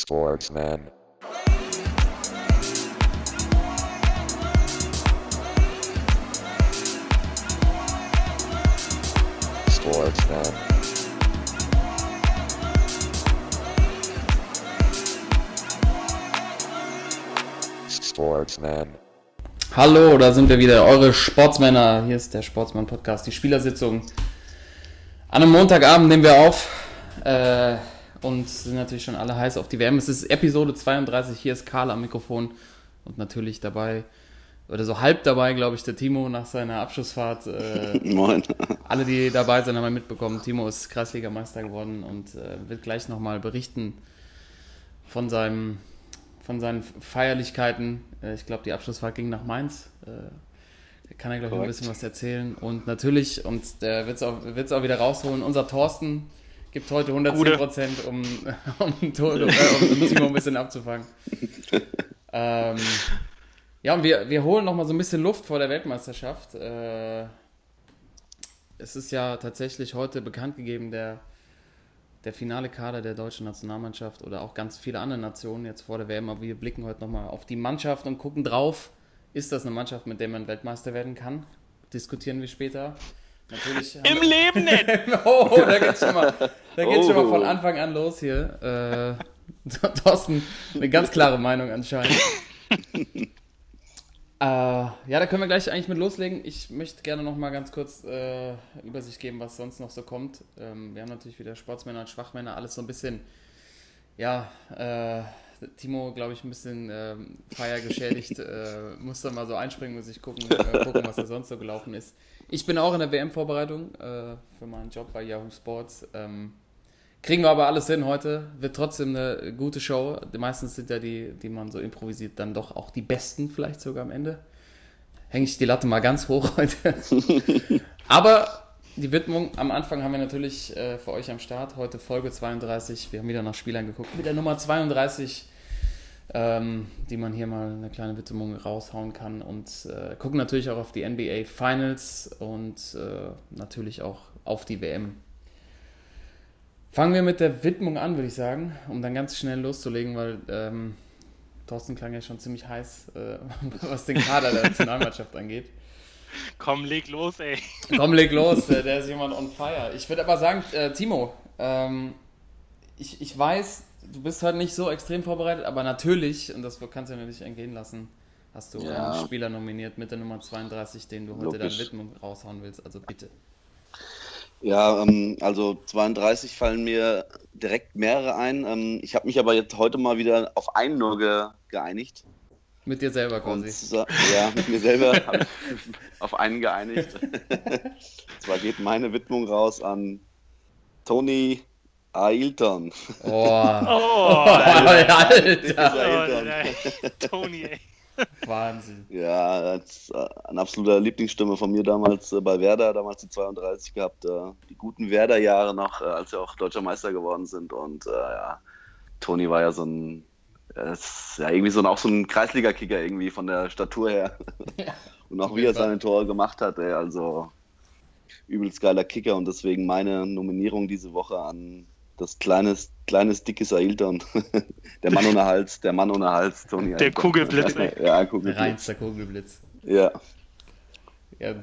Sportsman. Sportsman. Sportsman. Hallo, da sind wir wieder, eure Sportsmänner. Hier ist der Sportsmann-Podcast, die Spielersitzung. An einem Montagabend nehmen wir auf äh, und sind natürlich schon alle heiß auf die WM. Es ist Episode 32, hier ist Karl am Mikrofon und natürlich dabei, oder so halb dabei, glaube ich, der Timo nach seiner Abschlussfahrt. Äh, Moin. alle, die dabei sind, haben wir mitbekommen, Timo ist Kreisligameister geworden und äh, wird gleich nochmal berichten von seinem von seinen Feierlichkeiten. Äh, Ich glaube, die Abschlussfahrt ging nach Mainz. Äh, Da kann er, glaube ich, ein bisschen was erzählen. Und natürlich, und der wird es auch, wird's auch wieder rausholen, unser Thorsten gibt heute 110 Prozent, um, um, Tor- äh, um, um Timo ein bisschen abzufangen. ähm, ja, und wir, wir holen noch mal so ein bisschen Luft vor der Weltmeisterschaft. Äh, es ist ja tatsächlich heute bekannt gegeben, der der finale Kader der deutschen Nationalmannschaft oder auch ganz viele andere Nationen jetzt vor der WM, aber wir blicken heute nochmal auf die Mannschaft und gucken drauf, ist das eine Mannschaft, mit der man Weltmeister werden kann? Diskutieren wir später. Im Leben nicht! wir- oh, da geht's schon mal, da geht's schon mal Oh. von Anfang an los hier. Äh, Thorsten, eine ganz klare Meinung anscheinend. Äh, ja, da können wir gleich eigentlich mit loslegen. Ich möchte gerne noch mal ganz kurz äh, Übersicht geben, was sonst noch so kommt. Ähm, wir haben natürlich wieder Sportsmänner und Schwachmänner, alles so ein bisschen, ja, äh, Timo, glaube ich, ein bisschen ähm, feiergeschädigt. äh, muss da mal so einspringen, muss ich gucken, äh, gucken, was da sonst so gelaufen ist. Ich bin auch in der WM-Vorbereitung äh, für meinen Job bei Yahoo Sports. Ähm, Kriegen wir aber alles hin heute. Wird trotzdem eine gute Show. Meistens sind ja die, die man so improvisiert, dann doch auch die besten, vielleicht sogar am Ende. Hänge ich die Latte mal ganz hoch heute. aber die Widmung am Anfang haben wir natürlich äh, für euch am Start. Heute Folge 32. Wir haben wieder nach Spielern geguckt. Mit der Nummer 32, ähm, die man hier mal eine kleine Widmung raushauen kann. Und äh, gucken natürlich auch auf die NBA Finals und äh, natürlich auch auf die WM. Fangen wir mit der Widmung an, würde ich sagen, um dann ganz schnell loszulegen, weil ähm, Thorsten klang ja schon ziemlich heiß, äh, was den Kader der Nationalmannschaft angeht. Komm, leg los, ey. Komm, leg los, der ist jemand on fire. Ich würde aber sagen, äh, Timo, ähm, ich, ich weiß, du bist heute nicht so extrem vorbereitet, aber natürlich, und das kannst du dir nicht entgehen lassen, hast du Ja. einen Spieler nominiert mit der Nummer 32, den du heute deine Widmung raushauen willst. Also bitte. Ja, ähm, also 32 fallen mir direkt mehrere ein. Ähm, ich habe mich aber jetzt heute mal wieder auf einen nur ge geeinigt. Mit dir selber quasi. so- ja, mit mir selber habe ich auf einen geeinigt. Und zwar geht meine Widmung raus an Tony Ailton. Oh, Oh, Alter. Ailton. oh Tony, ey. Wahnsinn. Ja, als äh, ein absoluter Lieblingsstimme von mir damals äh, bei Werder, damals die 32 gehabt, äh, die guten Werder-Jahre noch, äh, als wir auch deutscher Meister geworden sind. Und ja, Toni war ja so ein, ja irgendwie so ein, auch so ein Kreisliga-Kicker irgendwie von der Statur her. Ja. Und auch wie er seine Tore gemacht hat, ey, also übelst geiler Kicker und deswegen meine Nominierung diese Woche an das kleines, kleines, dickes Ailton. der Mann ohne Hals, der Mann ohne Hals, Toni Der Ailton. Kugelblitz. Ja, Kugelblitz. Reinster Kugelblitz. Ja. Ja.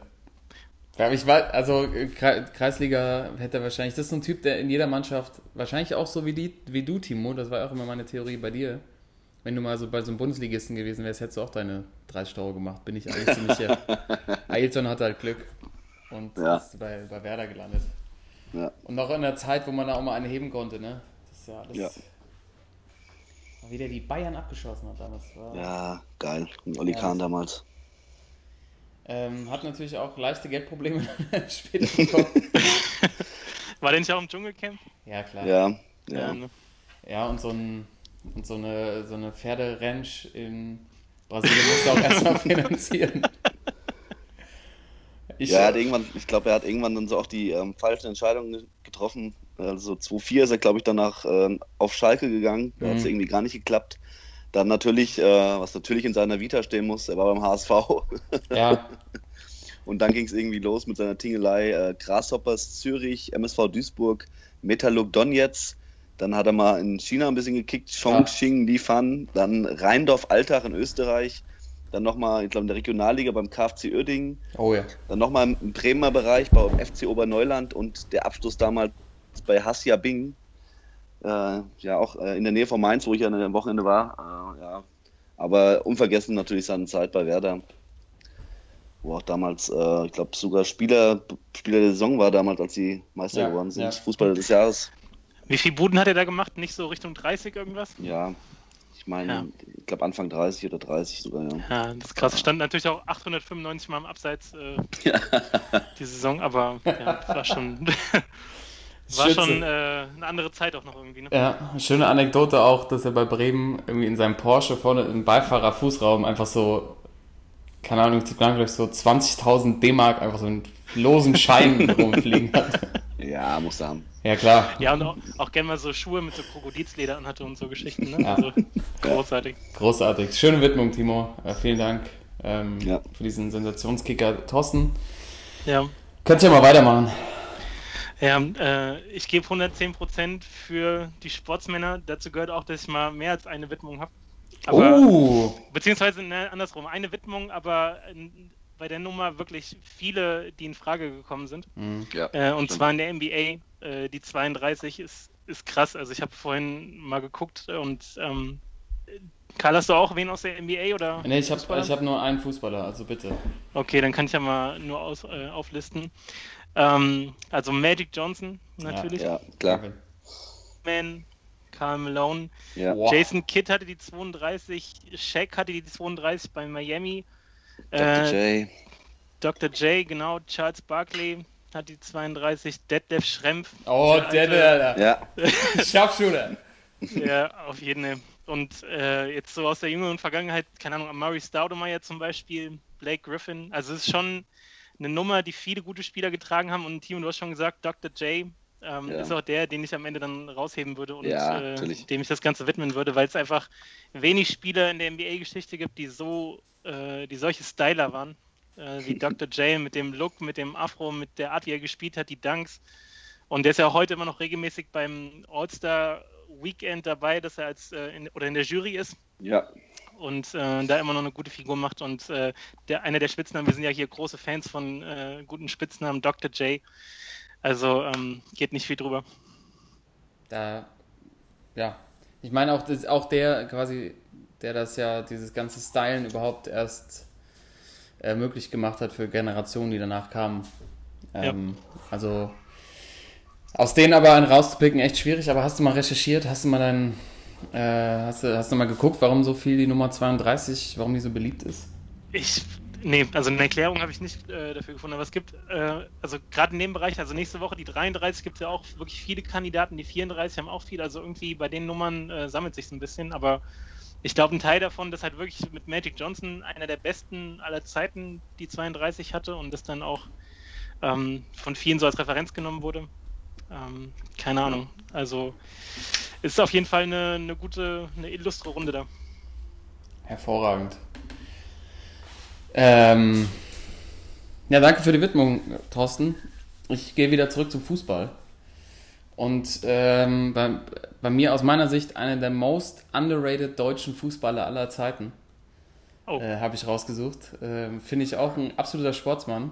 Ich war, also Kre- Kreisliga hätte er wahrscheinlich, das ist so ein Typ, der in jeder Mannschaft, wahrscheinlich auch so wie, die, wie du, Timo, das war auch immer meine Theorie bei dir. Wenn du mal so bei so einem Bundesligisten gewesen wärst, hättest du auch deine 30 Tore gemacht, bin ich eigentlich ziemlich sicher. Ailton hatte halt Glück und Ja. ist bei, bei Werder gelandet. Ja. Und noch in der Zeit, wo man da auch mal eine heben konnte, ne? Das ist ja alles. Ja. Wie der die Bayern abgeschossen hat damals. War, Ja, geil. Und Olli Ja, Kahn damals. Ähm, hat natürlich auch leichte Geldprobleme später bekommen. War der nicht auch im Dschungelcamp? Ja, klar. Ja, Ja. ja. ne? Ja, und so, ein, und so eine, so eine Pferderanch in Brasilien musst du auch erstmal finanzieren. Ich, Ja, er hat irgendwann, ich glaube, er hat irgendwann dann so auch die ähm, falschen Entscheidungen getroffen. Also 2-4 ist er, glaube ich, danach ähm, auf Schalke gegangen. Da hat es Mhm. irgendwie gar nicht geklappt. Dann natürlich, äh, was natürlich in seiner Vita stehen muss, er war beim HSV. ja, Und dann ging es irgendwie los mit seiner Tingelei. Äh, Grasshoppers Zürich, MSV Duisburg, Metallurg Donetsk, Dann hat er mal in China ein bisschen gekickt, Chongqing, Li Fan, dann Rheindorf-Altach in Österreich, dann nochmal, ich glaube, in der Regionalliga beim KfC Uerdingen, Oh ja. dann nochmal im Bremer Bereich beim FC Oberneuland und der Abschluss damals bei Hassia Bing, äh, ja auch äh, in der Nähe von Mainz, wo ich ja am Wochenende war. Äh, ja. Aber unvergessen natürlich seine Zeit bei Werder, wo auch damals, äh, ich glaube, sogar Spieler, Spieler der Saison war damals, als sie Meister Ja, geworden sind. ja. Fußballer des Jahres. Wie viele Buden hat er da gemacht? Nicht so Richtung 30 irgendwas? Ja, ich meine, Ja. ich glaube Anfang 30 oder 30 sogar, ja. Ja, das ist krass. Stand natürlich auch 895 Mal im Abseits äh, die Saison, aber ja, war schon, war Schütze. schon äh, eine andere Zeit auch noch irgendwie. Ne? Ja, schöne Anekdote auch, dass er bei Bremen irgendwie in seinem Porsche vorne im Beifahrerfußraum einfach so, keine Ahnung, ich glaube so 20.000 D-Mark einfach so in losen Scheinen rumfliegen hat. Ja, muss er haben. Ja, klar. Ja, und auch, auch gerne mal so Schuhe mit so Krokodilsleder anhatte und so Geschichten. Ne? Ja. Also, großartig. Großartig. Schöne Widmung, Timo. Äh, vielen Dank ähm, Ja. für diesen Sensationskicker. Thorsten, Ja. könnt ihr mal weitermachen. Ja, äh, ich gebe 110% für die Sportsmänner. Dazu gehört auch, dass ich mal mehr als eine Widmung habe. Oh, Beziehungsweise ne, andersrum, eine Widmung, aber äh, bei der Nummer wirklich viele, die in Frage gekommen sind. Ja, Äh, und stimmt. zwar in der NBA, äh, die 32 ist, ist krass. Also ich habe vorhin mal geguckt und ähm, Karl, hast du auch wen aus der NBA oder? nee, ich habe hab nur einen Fußballer, also bitte. Okay, dann kann ich ja mal nur aus, äh, auflisten. Ähm, also Magic Johnson natürlich, Ja, klar. Man, Karl Malone, Ja. Wow. Jason Kidd hatte die 32, Shaq hatte die 32 bei Miami, Dr. äh, J. Dr. J, genau, Charles Barkley hat die 32, Detlef Schrempf, Oh, der, Ja, der. Scharfschüler. Ja, auf jeden Fall. Und äh, jetzt so aus der jüngeren Vergangenheit, keine Ahnung, Murray Staudemeyer zum Beispiel, Blake Griffin. Also es ist schon eine Nummer, die viele gute Spieler getragen haben. Und Timo, du hast schon gesagt, Dr. J ähm, Ja. ist auch der, den ich am Ende dann rausheben würde und Ja, äh, natürlich. dem ich das Ganze widmen würde, weil es einfach wenig Spieler in der NBA-Geschichte gibt, die so, äh, die solche Styler waren. Äh, wie Dr. J mit dem Look, mit dem Afro, mit der Art, wie er gespielt hat, die Dunks. Und der ist ja heute immer noch regelmäßig beim All-Star Weekend dabei, dass er als äh, in, oder in der Jury ist ja. und äh, da immer noch eine gute Figur macht. Und äh, der, einer der Spitznamen, wir sind ja hier große Fans von äh, guten Spitznamen, Dr. J. Also ähm, geht nicht viel drüber. Da, ja. Ich meine auch, das, auch der quasi, der das ja, dieses ganze Stylen überhaupt erst äh, möglich gemacht hat für Generationen, die danach kamen. Ähm, Also aus denen aber einen rauszupicken, echt schwierig. Aber hast du mal recherchiert? Hast du mal dein, äh, hast, du, hast du mal geguckt, warum so viel die Nummer 32, warum die so beliebt ist? Ich, nee, also eine Erklärung habe ich nicht äh, dafür gefunden, aber es gibt, äh, also gerade in dem Bereich, also nächste Woche die 33 gibt es ja auch wirklich viele Kandidaten, die 34 haben auch viel, also irgendwie bei den Nummern äh, sammelt sich ein bisschen, aber ich glaube, ein Teil davon, dass halt wirklich mit Magic Johnson einer der besten aller Zeiten die 32 hatte und das dann auch ähm, von vielen so als Referenz genommen wurde. Ähm, keine Ahnung. Also ist auf jeden Fall eine, eine gute, eine illustre Runde da. Hervorragend. Ähm, ja, danke für die Widmung, Thorsten. Ich gehe wieder zurück zum Fußball. Und ähm, bei, bei mir aus meiner Sicht einer der most underrated deutschen Fußballer aller Zeiten. Oh. Äh, Habe ich rausgesucht. Ähm, Finde ich auch ein absoluter Sportsmann.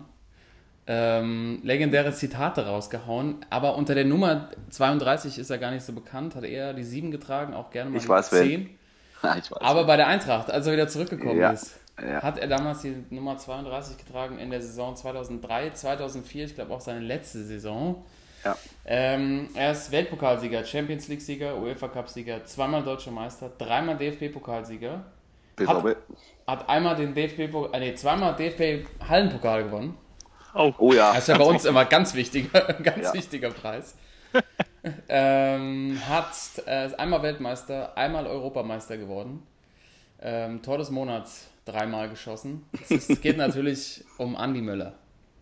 Ähm, legendäre Zitate rausgehauen, aber unter der Nummer 32 ist er gar nicht so bekannt, hat er die 7 getragen, auch gerne mal Ich die weiß, wen. 10. Ja, ich weiß. Aber bei der Eintracht, als er wieder zurückgekommen Ja, ist, ja. hat er damals die Nummer 32 getragen in der Saison 2003, 2004, ich glaube auch seine letzte Saison. Ja. Ähm, er ist Weltpokalsieger, Champions League-Sieger, UEFA Cup-Sieger, zweimal Deutscher Meister, dreimal DFB-Pokalsieger, BVB. hat einmal den DFB, äh, nee, zweimal DFB-Hallenpokal gewonnen. Oh, Oh ja. Das ist ja bei uns immer ganz wichtiger, ein ganz Ja. wichtiger Preis. ähm, hat äh, einmal Weltmeister, einmal Europameister geworden. Ähm, Tor des Monats dreimal geschossen. Es ist- geht natürlich um Andi Möller.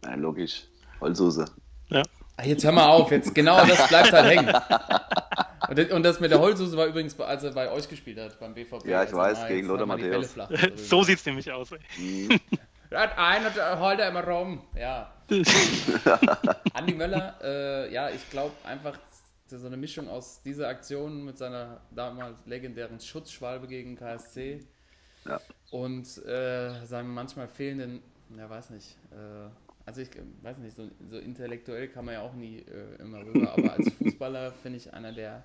Ja, logisch. Holzhose. Ah, Jetzt hör mal auf, jetzt genau das bleibt halt hängen. Und das, und das mit der Holzhose war übrigens, als er bei euch gespielt hat, beim BVB. Ja, ich Also weiß, gegen Lothar Matthäus. So sieht's nämlich aus. Ey. Ja, einer der holt er immer rum. Ja. Andi Möller, äh, ja, ich glaube einfach so eine Mischung aus dieser Aktion mit seiner damals legendären Schutzschwalbe gegen KSC Ja. und äh, seinem manchmal fehlenden, ja weiß nicht, äh, also ich äh, weiß nicht, so, so intellektuell kann man ja auch nie äh, immer rüber, aber als Fußballer finde ich einer der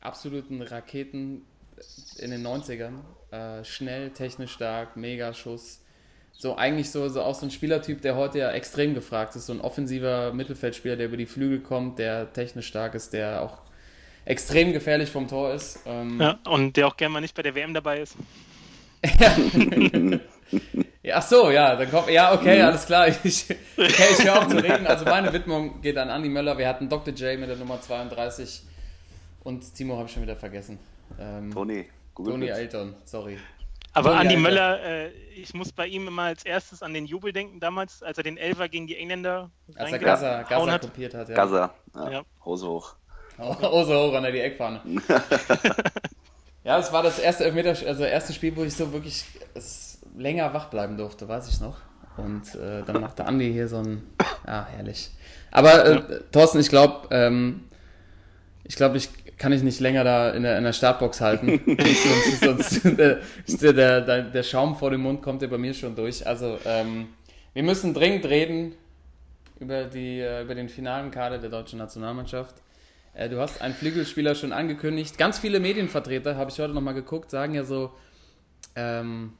absoluten Raketen in den 90ern. Äh, schnell, technisch stark, mega Schuss. So eigentlich so, so auch so ein Spielertyp, der heute ja extrem gefragt ist. So ein offensiver Mittelfeldspieler, der über die Flügel kommt, der technisch stark ist, der auch extrem gefährlich vom Tor ist. Ähm, Ja, und der auch gerne mal nicht bei der WM dabei ist. Ja, ach so, ja, dann kommt, ja, okay, alles klar. Ich, okay, ich höre auf zu reden. Also meine Widmung geht an Andi Möller. Wir hatten Dr. J mit der Nummer 32 und Timo habe ich schon wieder vergessen. Ähm, Toni, Google Tony Blitz. Elton, sorry. Aber Toni, Andi Alter. Möller, äh, ich muss bei ihm immer als erstes an den Jubel denken damals, als er den Elfer gegen die Engländer Als er Gaza, Gaza hat. kopiert hat, ja. Gaza, ja. Ja. Hose hoch. So hoch an die Eckfahne. ja, es war das erste Elfmeter, also erste Spiel, wo ich so wirklich es länger wach bleiben durfte, weiß ich noch. Und äh, dann machte Andi hier so ein, ja, herrlich. Aber äh, Thorsten, ich glaube, ähm, ich glaube, ich kann ich nicht länger da in der, in der Startbox halten. sonst sonst äh, der, der, der, der Schaum vor dem Mund kommt ja bei mir schon durch. Also, ähm, wir müssen dringend reden über, die, äh, über den finalen Kader der deutschen Nationalmannschaft. Äh, Du hast einen Flügelspieler schon angekündigt. Ganz viele Medienvertreter, habe ich heute nochmal geguckt, sagen ja so, ähm,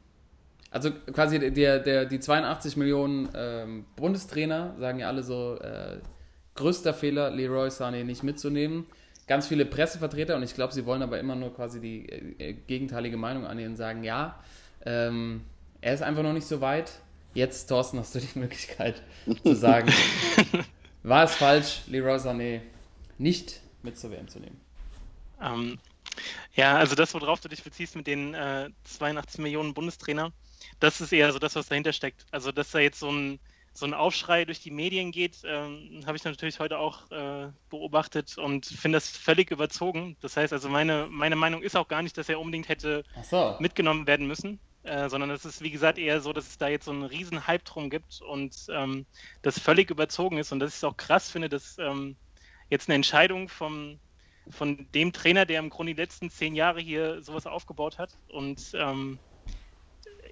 also quasi der, der, die 82 Millionen ähm, Bundestrainer sagen ja alle so, äh, größter Fehler, Leroy Sané nicht mitzunehmen. Ganz viele Pressevertreter, und ich glaube, sie wollen aber immer nur quasi die äh, gegenteilige Meinung annehmen, sagen, ja, ähm, er ist einfach noch nicht so weit. Jetzt, Thorsten, hast du die Möglichkeit zu sagen, war es falsch, Leroy Sané nicht mit zur WM zu nehmen? Ähm, ja, also das, worauf du dich beziehst mit den äh, 82 Millionen Bundestrainer, das ist eher so das, was dahinter steckt. Also, dass da jetzt so ein, so ein Aufschrei durch die Medien geht, ähm, habe ich natürlich heute auch äh, beobachtet und finde das völlig überzogen. Das heißt also, meine, meine Meinung ist auch gar nicht, dass er unbedingt hätte so. mitgenommen werden müssen, äh, sondern es ist, wie gesagt, eher so, dass es da jetzt so einen riesen Hype drum gibt und ähm, das völlig überzogen ist und dass ich es auch krass finde, dass ähm, jetzt eine Entscheidung vom, von dem Trainer, der im Grunde die letzten zehn Jahre hier sowas aufgebaut hat und ähm,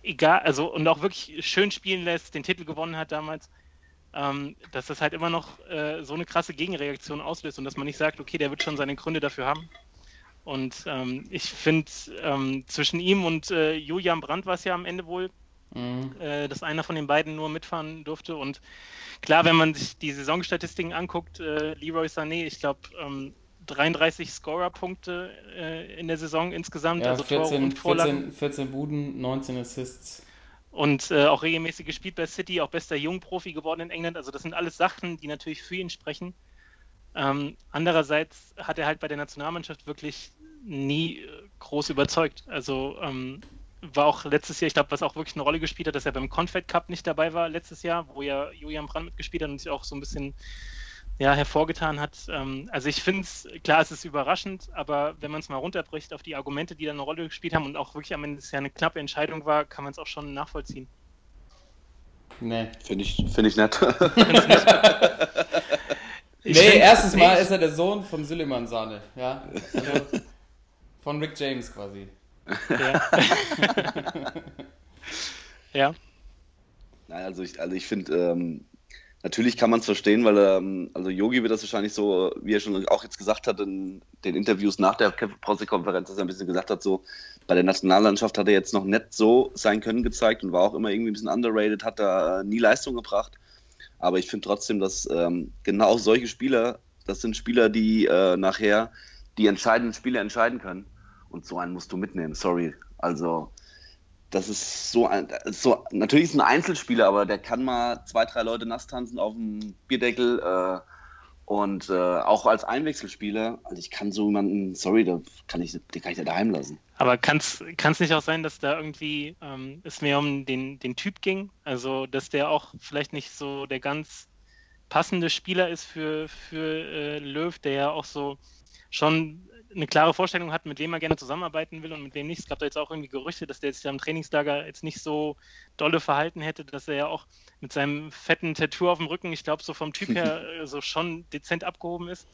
egal, also und auch wirklich schön spielen lässt, den Titel gewonnen hat damals, ähm, dass das halt immer noch äh, so eine krasse Gegenreaktion auslöst und dass man nicht sagt, okay, der wird schon seine Gründe dafür haben. Und ähm, ich finde, ähm, zwischen ihm und äh, Julian Brandt war es ja am Ende wohl, Mhm. äh, dass einer von den beiden nur mitfahren durfte. Und klar, wenn man sich die Saisonstatistiken anguckt, äh, Leroy Sané, ich glaube, ähm, 33 Scorer-Punkte äh, in der Saison insgesamt, Ja, also Tore 14, und Vorlagen. 14, 14 Buden, 19 Assists. Und äh, auch regelmäßig gespielt bei City, auch bester Jungprofi geworden in England. Also das sind alles Sachen, die natürlich für ihn sprechen. Ähm, andererseits hat er halt bei der Nationalmannschaft wirklich nie äh, groß überzeugt. Also ähm, war auch letztes Jahr, ich glaube, was auch wirklich eine Rolle gespielt hat, dass er beim Confed Cup nicht dabei war letztes Jahr, wo ja Julian Brandt mitgespielt hat und sich auch so ein bisschen ja, hervorgetan hat. Ähm, also ich finde es, klar, es ist überraschend, aber wenn man es mal runterbricht auf die Argumente, die da eine Rolle gespielt haben und auch wirklich am Ende es ja eine knappe Entscheidung war, kann man es auch schon nachvollziehen. Nee. Finde ich, find ich nett. Ich nee, erstes Mal ist er der Sohn von Süleyman Sane. Ja. Also von Rick James quasi. Ja. ja. Nein, also ich, also ich finde, ähm, natürlich kann man es verstehen, weil ähm, also Yogi wird das wahrscheinlich so, wie er schon auch jetzt gesagt hat in den Interviews nach der Pressekonferenz, dass er ein bisschen gesagt hat, so bei der Nationallandschaft hat er jetzt noch nicht so sein Können gezeigt und war auch immer irgendwie ein bisschen underrated, hat da äh, nie Leistung gebracht. Aber ich finde trotzdem, dass ähm, genau solche Spieler, das sind Spieler, die äh, nachher die entscheidenden Spiele entscheiden können. Und so einen musst du mitnehmen, sorry. Also das ist so ein, so, natürlich ist ein Einzelspieler, aber der kann mal zwei, drei Leute nass tanzen auf dem Bierdeckel äh, und äh, auch als Einwechselspieler, also ich kann so jemanden, sorry, da kann ich, den kann ich nicht daheim lassen. Aber kann es nicht auch sein, dass da irgendwie ähm, es mehr um den, den Typ ging? Also, dass der auch vielleicht nicht so der ganz passende Spieler ist für, für äh, Löw, der ja auch so schon eine klare Vorstellung hat, mit wem er gerne zusammenarbeiten will und mit wem nicht. Es gab da jetzt auch irgendwie Gerüchte, dass der jetzt am Trainingslager jetzt nicht so dolle verhalten hätte, dass er ja auch mit seinem fetten Tattoo auf dem Rücken, ich glaube, so vom Typ her äh, so schon dezent abgehoben ist.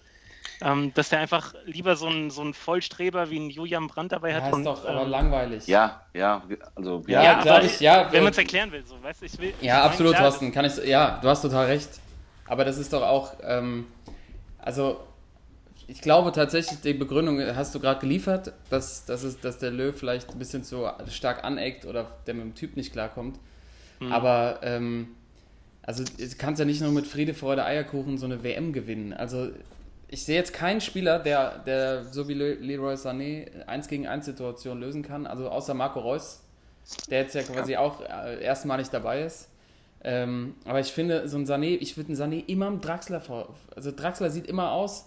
ähm, dass der einfach lieber so einen so Vollstreber wie ein Julian Brandt dabei hat. Ja, ist und, doch aber ähm, langweilig. Ja, ja, also Ja, Ja, klar, ich- ja, wenn man es erklären will, so, weißt ich will. ich Ja, meine, absolut, Thorsten. Kann ich, ja, du hast total recht. Aber das ist doch auch, ähm, also ich glaube tatsächlich, die Begründung hast du gerade geliefert, dass, dass, es, dass der Löw vielleicht ein bisschen zu stark aneckt oder der mit dem Typ nicht klarkommt. Mhm. Aber ähm, also du kannst ja nicht nur mit Friede, Freude, Eierkuchen so eine WM gewinnen. Also ich sehe jetzt keinen Spieler, der, der so wie Le Leroy Sané 1 gegen 1 Situation lösen kann. Also außer Marco Reus, der jetzt ja quasi auch äh, erstmalig dabei ist. Ähm, aber ich finde, so ein Sané, ich würde einen Sané immer im Draxler vor. Also Draxler sieht immer aus,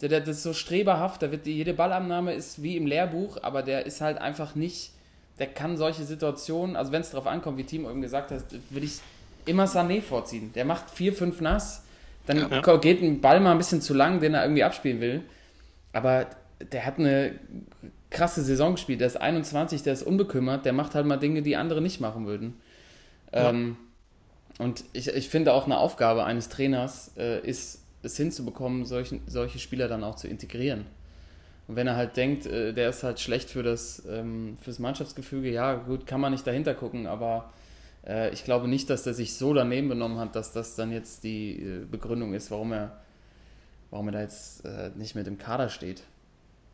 der, der das ist so streberhaft, da wird jede Ballannahme ist wie im Lehrbuch, aber der ist halt einfach nicht, der kann solche Situationen, also wenn es darauf ankommt, wie Timo eben gesagt hat, würde ich immer Sané vorziehen. Der macht vier, fünf nass, dann Ja. geht ein Ball mal ein bisschen zu lang, den er irgendwie abspielen will. Aber der hat eine krasse Saison gespielt, der ist 21, der ist unbekümmert, der macht halt mal Dinge, die andere nicht machen würden. Ähm, und ich, ich finde auch eine Aufgabe eines Trainers äh, ist, es hinzubekommen, solchen, solche Spieler dann auch zu integrieren. Und wenn er halt denkt, äh, der ist halt schlecht für das ähm, fürs Mannschaftsgefüge, ja gut, kann man nicht dahinter gucken, aber äh, ich glaube nicht, dass er sich so daneben benommen hat, dass das dann jetzt die äh, Begründung ist, warum er, warum er da jetzt äh, nicht mit im Kader steht.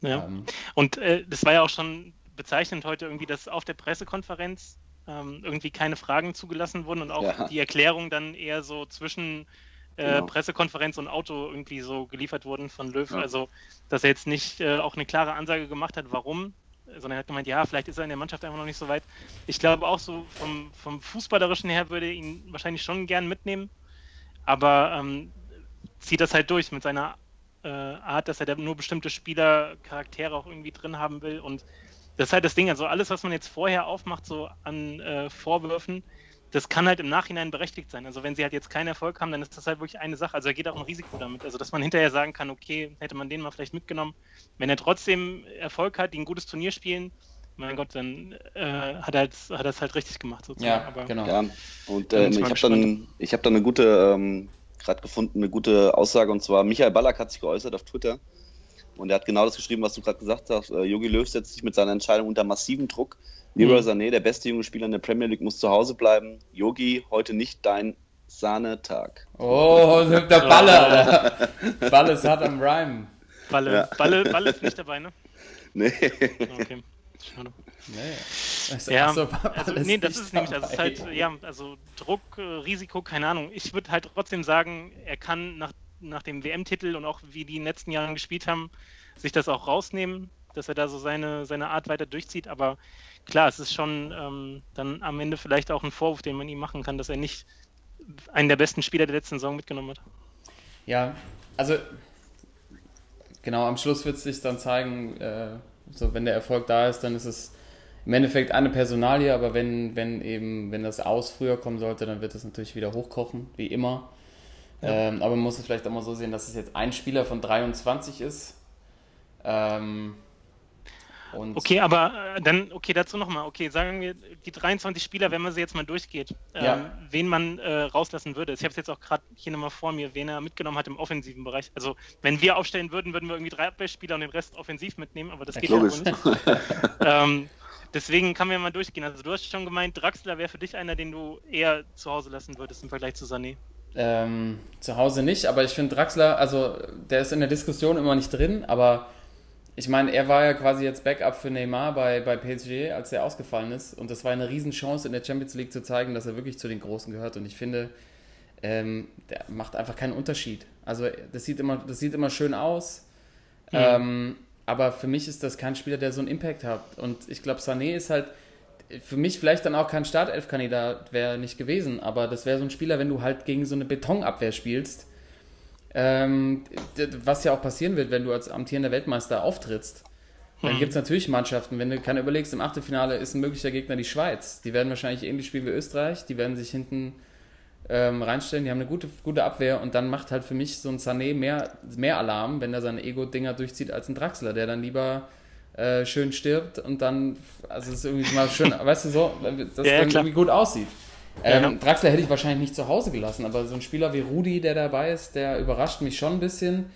Ja. Ähm, Und äh, das war ja auch schon bezeichnend heute irgendwie, dass auf der Pressekonferenz ähm, irgendwie keine Fragen zugelassen wurden und auch Ja. die Erklärung dann eher so zwischen äh, Genau. Pressekonferenz und Auto irgendwie so geliefert wurden von Löw. Ja. Also, dass er jetzt nicht äh, auch eine klare Ansage gemacht hat, warum, sondern er hat gemeint, ja, vielleicht ist er in der Mannschaft einfach noch nicht so weit. Ich glaube auch so vom, vom Fußballerischen her würde er ihn wahrscheinlich schon gern mitnehmen, aber ähm, zieht das halt durch mit seiner äh, Art, dass er da nur bestimmte Spielercharaktere auch irgendwie drin haben will. Und das ist halt das Ding. Also alles, was man jetzt vorher aufmacht, so an äh, Vorwürfen, das kann halt im Nachhinein berechtigt sein. Also wenn sie halt jetzt keinen Erfolg haben, dann ist das halt wirklich eine Sache. Also er geht auch ein Risiko damit. Also dass man hinterher sagen kann, okay, hätte man den mal vielleicht mitgenommen. Wenn er trotzdem Erfolg hat, die ein gutes Turnier spielen, mein Gott, dann äh, hat er es hat er es halt richtig gemacht sozusagen. ja, Aber genau. Ja, und ähm, jetzt ich habe dann, ich hab dann eine gute, ähm, gerade gefunden, eine gute Aussage und zwar Michael Ballack hat sich geäußert auf Twitter und er hat genau das geschrieben, was du gerade gesagt hast. Äh, Jogi Löw setzt sich mit seiner Entscheidung unter massiven Druck. Leroy Mhm. Sané, der beste junge Spieler in der Premier League, muss zu Hause bleiben. Yogi, heute nicht dein Sahnetag. Oh, der Baller. Baller ist hart am Rhyme. Balle, Ja. Balle, Balle ist nicht dabei, ne? Nee. Okay. Schade. Nee. Also, Ja, also, Baller nee, das ist nämlich, das ist halt, ja, also Druck, äh, Risiko, keine Ahnung. Ich würde halt trotzdem sagen, er kann nach, nach dem WM-Titel und auch wie die in den letzten Jahren gespielt haben, sich das auch rausnehmen, dass er da so seine, seine Art weiter durchzieht. Aber klar, es ist schon ähm, dann am Ende vielleicht auch ein Vorwurf, den man ihm machen kann, dass er nicht einen der besten Spieler der letzten Saison mitgenommen hat. Ja, also genau, am Schluss wird es sich dann zeigen, äh, so wenn der Erfolg da ist, dann ist es im Endeffekt eine Personalie, aber wenn, wenn eben, wenn das Aus früher kommen sollte, dann wird es natürlich wieder hochkochen, wie immer. Ähm, aber man muss es vielleicht auch mal so sehen, dass es jetzt ein Spieler von 23 ist. Ähm, und Okay, aber äh, dann, okay, dazu nochmal. Okay, sagen wir, die 23 Spieler, wenn man sie jetzt mal durchgeht, ähm, Ja. wen man äh, rauslassen würde. Ich habe es jetzt auch gerade hier nochmal vor mir, wen er mitgenommen hat im offensiven Bereich. Also, wenn wir aufstellen würden, würden wir irgendwie drei Abwehrspieler und den Rest offensiv mitnehmen, aber das Ja, geht ja nicht. ähm, deswegen kann man ja mal durchgehen. Also, du hast schon gemeint, Draxler wäre für dich einer, den du eher zu Hause lassen würdest im Vergleich zu Sané. Ähm, zu Hause nicht, aber ich finde Draxler, also der ist in der Diskussion immer nicht drin, aber ich meine, er war ja quasi jetzt Backup für Neymar bei, bei PSG, als er ausgefallen ist. Und das war eine Riesenchance in der Champions League zu zeigen, dass er wirklich zu den Großen gehört. Und ich finde, ähm, der macht einfach keinen Unterschied. Also das sieht immer, das sieht immer schön aus, Mhm. ähm, aber für mich ist das kein Spieler, der so einen Impact hat. Und ich glaube, Sané ist halt für mich vielleicht dann auch kein Startelf-Kandidat wäre nicht gewesen, aber das wäre so ein Spieler, wenn du halt gegen so eine Betonabwehr spielst, ähm, was ja auch passieren wird, wenn du als amtierender Weltmeister auftrittst. Dann Hm. gibt es natürlich Mannschaften, wenn du keine überlegst, im Achtelfinale ist ein möglicher Gegner die Schweiz. Die werden wahrscheinlich ähnlich spielen wie Österreich, die werden sich hinten ähm, reinstellen, die haben eine gute, gute Abwehr und dann macht halt für mich so ein Sané mehr, mehr Alarm, wenn er seine Ego-Dinger durchzieht, als ein Draxler, der dann lieber äh, schön stirbt und dann, also es ist irgendwie mal schön, weißt du so, dass Ja, ja, irgendwie gut aussieht. Ähm, ja. Draxler hätte ich wahrscheinlich nicht zu Hause gelassen, aber so ein Spieler wie Rudi, der dabei ist, der überrascht mich schon ein bisschen.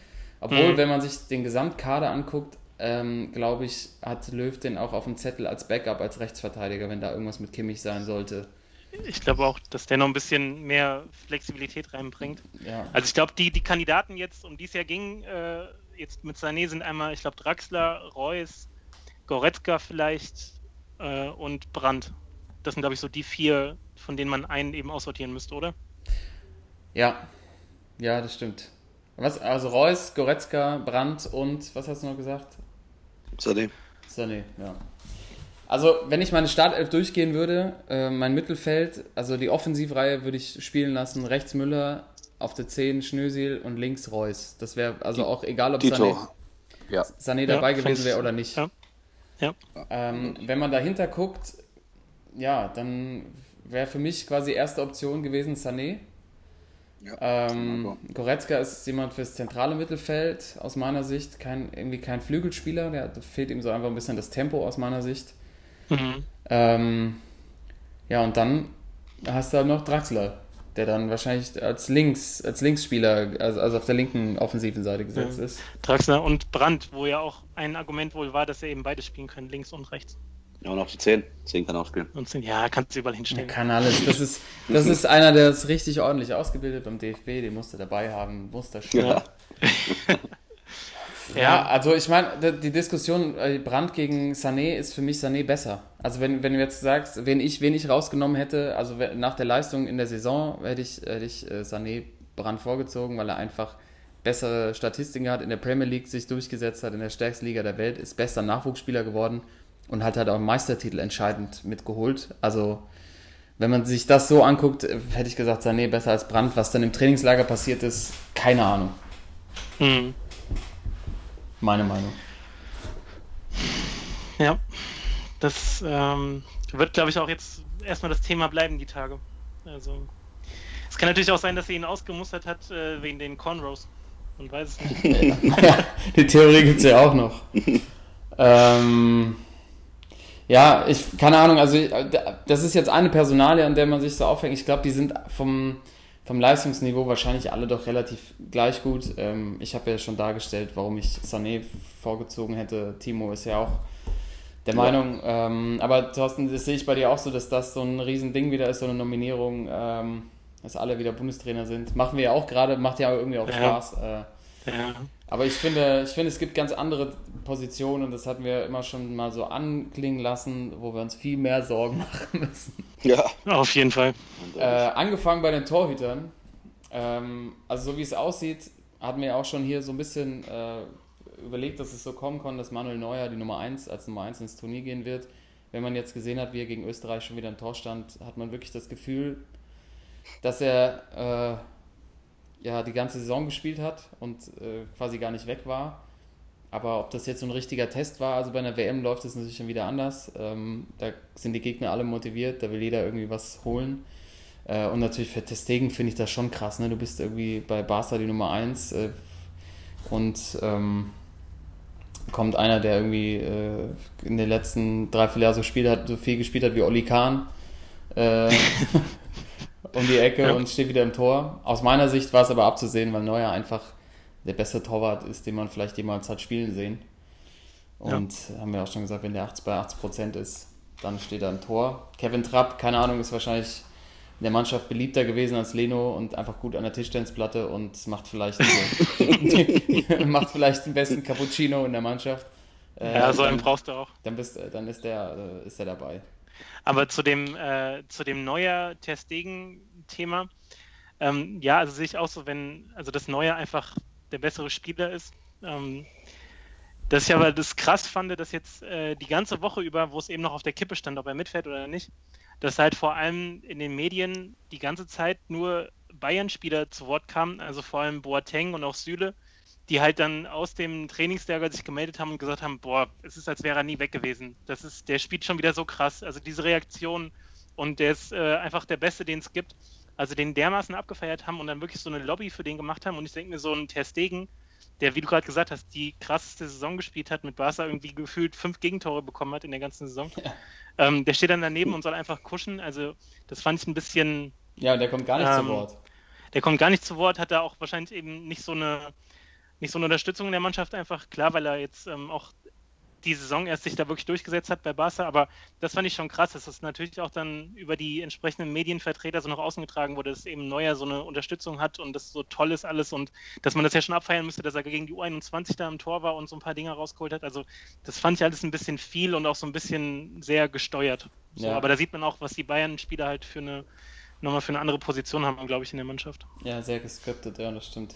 Obwohl, mhm. wenn man sich den Gesamtkader anguckt, ähm, glaube ich, hat Löw den auch auf dem Zettel als Backup, als Rechtsverteidiger, wenn da irgendwas mit Kimmich sein sollte. Ich glaube auch, dass der noch ein bisschen mehr Flexibilität reinbringt. Ja. Also ich glaube, die, die Kandidaten jetzt, um die es ja ging, äh, jetzt mit Sané sind einmal, ich glaube, Draxler, Reus, Goretzka vielleicht äh, und Brandt. Das sind, glaube ich, so die vier, von denen man einen eben aussortieren müsste, oder? Ja, ja, das stimmt. Was, also Reus, Goretzka, Brandt und was hast du noch gesagt? Sané. Sané, ja. Also, wenn ich meine Startelf durchgehen würde, äh, mein Mittelfeld, also die Offensivreihe würde ich spielen lassen, rechts Müller, auf der 10 Schnösel und links Reus. Das wäre also auch egal, ob Sané, ja. Sané dabei ja, gewesen wäre oder nicht. Ja. ja. Ähm, wenn man dahinter guckt, ja, dann wäre für mich quasi erste Option gewesen Sané. Ja, ähm, Goretzka ist jemand fürs zentrale Mittelfeld aus meiner Sicht, kein, irgendwie kein Flügelspieler, der fehlt ihm so einfach ein bisschen das Tempo aus meiner Sicht. Mhm. Ähm, ja, und dann hast du halt noch Draxler, der dann wahrscheinlich als Links, als Linksspieler, also, also auf der linken offensiven Seite gesetzt ja. ist. Draxler und Brandt, wo ja auch ein Argument wohl war, dass er eben beide spielen können, links und rechts. Ja, und auf die 10. 10 kann auch spielen. Und 10, ja, kannst du überall hinstellen. Er kann alles. Das ist, das ist einer, der ist richtig ordentlich ausgebildet beim DFB, den musst du dabei haben, muss das schon. Ja. Ja, also ich meine, die Diskussion äh, Brand gegen Sané ist für mich Sané besser. Also wenn, wenn du jetzt sagst, wen ich, wen ich rausgenommen hätte, also nach der Leistung in der Saison hätte ich, hätte ich äh, Sané Brand vorgezogen, weil er einfach bessere Statistiken hat, in der Premier League sich durchgesetzt hat, in der stärksten Liga der Welt, ist bester Nachwuchsspieler geworden und hat halt auch Meistertitel entscheidend mitgeholt. Also wenn man sich das so anguckt, hätte ich gesagt, Sané besser als Brand. Was dann im Trainingslager passiert ist, keine Ahnung. Mhm. Meine Meinung. Ja, das ähm, wird, glaube ich, auch jetzt erstmal das Thema bleiben, die Tage. Also, es kann natürlich auch sein, dass sie ihn ausgemustert hat äh, wegen den Cornrows. Man weiß es nicht. ja, die Theorie gibt es ja auch noch. ähm, ja, ich, keine Ahnung, also das ist jetzt eine Personalie, an der man sich so aufhängt. Ich glaube, die sind vom, vom Leistungsniveau wahrscheinlich alle doch relativ gleich gut. Ähm, ich habe ja schon dargestellt, warum ich Sané vorgezogen hätte. Timo ist ja auch der ja. Meinung. Ähm, aber Thorsten, das sehe ich bei dir auch so, dass das so ein Riesending wieder ist, so eine Nominierung, ähm, dass alle wieder Bundestrainer sind. Machen wir ja auch gerade, macht ja irgendwie auch ja. Spaß. Äh, ja. Aber ich finde, ich finde, es gibt ganz andere Positionen und das hatten wir immer schon mal so anklingen lassen, wo wir uns viel mehr Sorgen machen müssen. Ja, auf jeden Fall. Äh, angefangen bei den Torhütern. Ähm, also so wie es aussieht, hatten wir auch schon hier so ein bisschen äh, überlegt, dass es so kommen kann, dass Manuel Neuer die Nummer 1 als Nummer 1 ins Turnier gehen wird. Wenn man jetzt gesehen hat, wie er gegen Österreich schon wieder im Tor stand, hat man wirklich das Gefühl, dass er äh, ja die ganze Saison gespielt hat und äh, quasi gar nicht weg war. Aber ob das jetzt so ein richtiger Test war, also bei einer WM läuft es natürlich schon wieder anders. Ähm, da sind die Gegner alle motiviert, da will jeder irgendwie was holen. Äh, und natürlich für Testegen finde ich das schon krass. Ne? Du bist irgendwie bei Barca die Nummer 1 äh, und ähm, kommt einer, der irgendwie äh, in den letzten drei, vier Jahren so, Spiel hat, so viel gespielt hat wie Oli Kahn. Äh, um die Ecke ja. und steht wieder im Tor. Aus meiner Sicht war es aber abzusehen, weil Neuer einfach der beste Torwart ist, den man vielleicht jemals hat spielen sehen. Und ja. haben wir auch schon gesagt, wenn der 80 bei 80 Prozent ist, dann steht er im Tor. Kevin Trapp, keine Ahnung, ist wahrscheinlich in der Mannschaft beliebter gewesen als Leno und einfach gut an der Tischtennisplatte und macht vielleicht, macht vielleicht den besten Cappuccino in der Mannschaft. Äh, ja, so einen brauchst du auch. Dann, bist, dann ist der, äh, ist der dabei. Aber zu dem, äh, zu dem neuer Testegen-Thema, ähm, ja, also sehe ich auch so, wenn, also das Neue einfach der bessere Spieler ist. Ähm, dass ich aber das krass fand, dass jetzt äh, die ganze Woche über, wo es eben noch auf der Kippe stand, ob er mitfährt oder nicht, dass halt vor allem in den Medien die ganze Zeit nur Bayern-Spieler zu Wort kamen, also vor allem Boateng und auch Süle, die halt dann aus dem Trainingslager sich gemeldet haben und gesagt haben, boah, es ist, als wäre er nie weg gewesen. Das ist, der spielt schon wieder so krass. Also diese Reaktion und der ist äh, einfach der Beste, den es gibt also den dermaßen abgefeiert haben und dann wirklich so eine Lobby für den gemacht haben. Und ich denke mir, so ein Ter Stegen, der, wie du gerade gesagt hast, die krasseste Saison gespielt hat, mit Barca irgendwie gefühlt fünf Gegentore bekommen hat in der ganzen Saison. Ja. Ähm, der steht dann daneben und soll einfach kuschen. Also, das fand ich ein bisschen. Ja, der kommt gar nicht ähm, zu Wort. Der kommt gar nicht zu Wort, hat da auch wahrscheinlich eben nicht so eine nicht so eine Unterstützung in der Mannschaft einfach. Klar, weil er jetzt ähm, auch die Saison erst sich da wirklich durchgesetzt hat bei Barca, aber das fand ich schon krass, dass das natürlich auch dann über die entsprechenden Medienvertreter so nach außen getragen wurde, dass eben Neuer so eine Unterstützung hat und das so toll ist alles und dass man das ja schon abfeiern müsste, dass er gegen die U21 da im Tor war und so ein paar Dinge rausgeholt hat. Also das fand ich alles ein bisschen viel und auch so ein bisschen sehr gesteuert. So, Ja. Aber da sieht man auch, was die Bayern-Spieler halt für eine nochmal für eine andere Position haben, glaube ich, in der Mannschaft. Ja, sehr geskriptet, ja, das stimmt.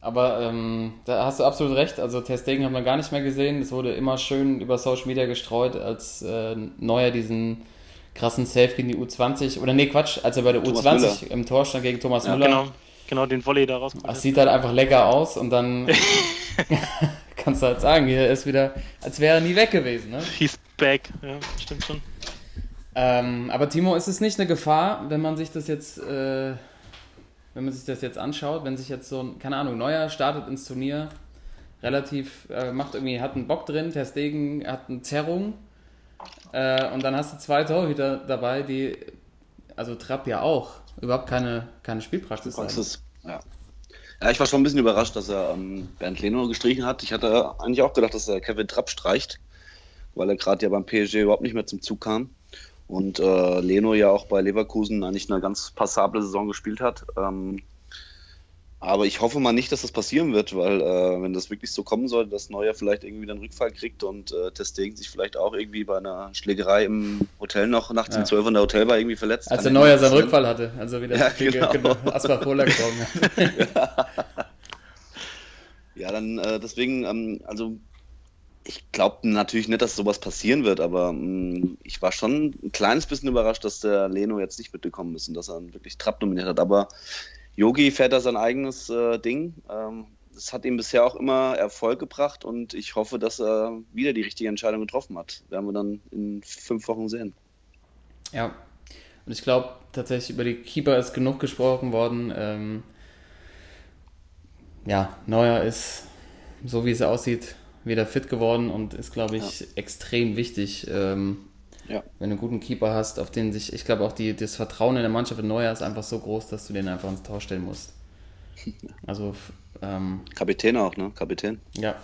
Aber ähm, da hast du absolut recht. Also Ter Stegen haben wir gar nicht mehr gesehen. Es wurde immer schön über Social Media gestreut, als äh, Neuer diesen krassen Save gegen die U20 oder nee Quatsch, als er bei der Thomas U20 im Tor stand gegen Thomas Ja, Müller. Genau, genau den Volley da rausgeholt. Das sieht halt einfach lecker aus und dann kannst du halt sagen, hier ist wieder, als wäre er nie weg gewesen. Ne? He's back, ja, stimmt schon. Ähm, aber Timo, ist es nicht eine Gefahr, wenn man sich das jetzt, äh, wenn man sich das jetzt anschaut, wenn sich jetzt so ein, keine Ahnung, Neuer startet ins Turnier, relativ, äh, macht irgendwie, hat einen Bock drin, Ter Stegen hat eine Zerrung äh, und dann hast du zwei Torhüter dabei, die, also Trapp ja auch, überhaupt keine, keine Spielpraxis. Praxis, ja. Ja, ich war schon ein bisschen überrascht, dass er ähm, Bernd Leno gestrichen hat. Ich hatte eigentlich auch gedacht, dass er Kevin Trapp streicht, weil er gerade ja beim PSG überhaupt nicht mehr zum Zug kam. Und äh, Leno ja auch bei Leverkusen eigentlich eine ganz passable Saison gespielt hat. Ähm, aber ich hoffe mal nicht, dass das passieren wird, weil äh, wenn das wirklich so kommen sollte, dass Neuer vielleicht irgendwie dann Rückfall kriegt und äh, Testegen sich vielleicht auch irgendwie bei einer Schlägerei im Hotel noch nachts Ja. um 12 Uhr in der Hotelbar irgendwie verletzt. Als der ja Neuer seinen. Rückfall hatte, also wieder Ja, genau. genau. Asparola getrunken hat. Ja, dann äh, deswegen, ähm, also ich glaube natürlich nicht, dass sowas passieren wird, aber ähm, ich war schon ein kleines bisschen überrascht, dass der Leno jetzt nicht mitgekommen ist und dass er ihn wirklich Trapp nominiert hat. Aber Yogi fährt da sein eigenes äh, Ding. Ähm, hat ihm bisher auch immer Erfolg gebracht und ich hoffe, dass er wieder die richtige Entscheidung getroffen hat. Werden wir dann in fünf Wochen sehen. Ja, und ich glaube tatsächlich über die Keeper ist genug gesprochen worden. Ähm, ja, Neuer ist, so wie es aussieht, wieder fit geworden und ist, glaube ich, extrem wichtig. Ähm, Ja. Wenn du einen guten Keeper hast, auf den sich, ich glaube auch die, das Vertrauen in der Mannschaft in Neuer ist einfach so groß, dass du den einfach ins Tor stellen musst. Also, ähm, Kapitän auch, ne? Kapitän. ja.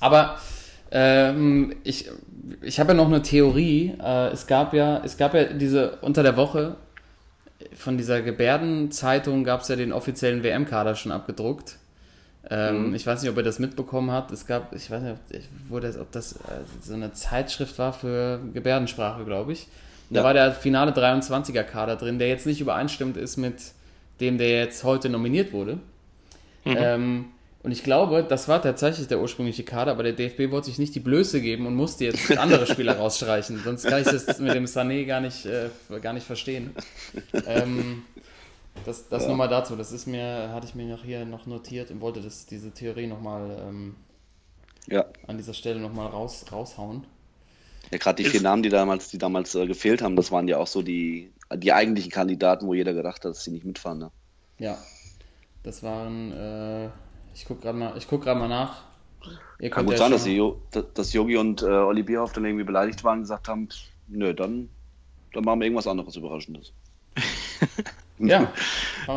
Aber ähm, ich, ich habe ja noch eine Theorie. Äh, es gab ja, es gab ja diese unter der Woche von dieser Gebärdenzeitung gab es ja den offiziellen WM-Kader schon abgedruckt. Ähm, Ich weiß nicht, ob ihr das mitbekommen habt. Es gab, ich weiß nicht, ob, das, ob das äh, so eine Zeitschrift war für Gebärdensprache, glaube ich. Da Ja. war der finale 23er-Kader drin, der jetzt nicht übereinstimmt ist mit dem, der jetzt heute nominiert wurde. Ähm, und ich glaube, das war tatsächlich der ursprüngliche Kader, aber der DFB wollte sich nicht die Blöße geben und musste jetzt andere Spieler rausstreichen. Sonst kann ich das mit dem Sané gar nicht, äh, gar nicht verstehen. Ähm, das das Ja. nochmal dazu. Das ist mir, hatte ich mir noch hier noch notiert und wollte das, diese Theorie nochmal ähm, Ja. an dieser Stelle nochmal raus, raushauen. Ja, gerade die Ist- vier Namen, die damals, die damals äh, gefehlt haben, das waren ja auch so die, die eigentlichen Kandidaten, wo jeder gedacht hat, dass sie nicht mitfahren. Ne? Ja. Das waren, äh, ich gucke gerade mal, ich guck grad mal nach. Ihr Kann gut ja sein, dass, dass Yogi und äh, Olli Bierhoff dann irgendwie beleidigt waren und gesagt haben, nö, dann, dann machen wir irgendwas anderes Überraschendes. Ja,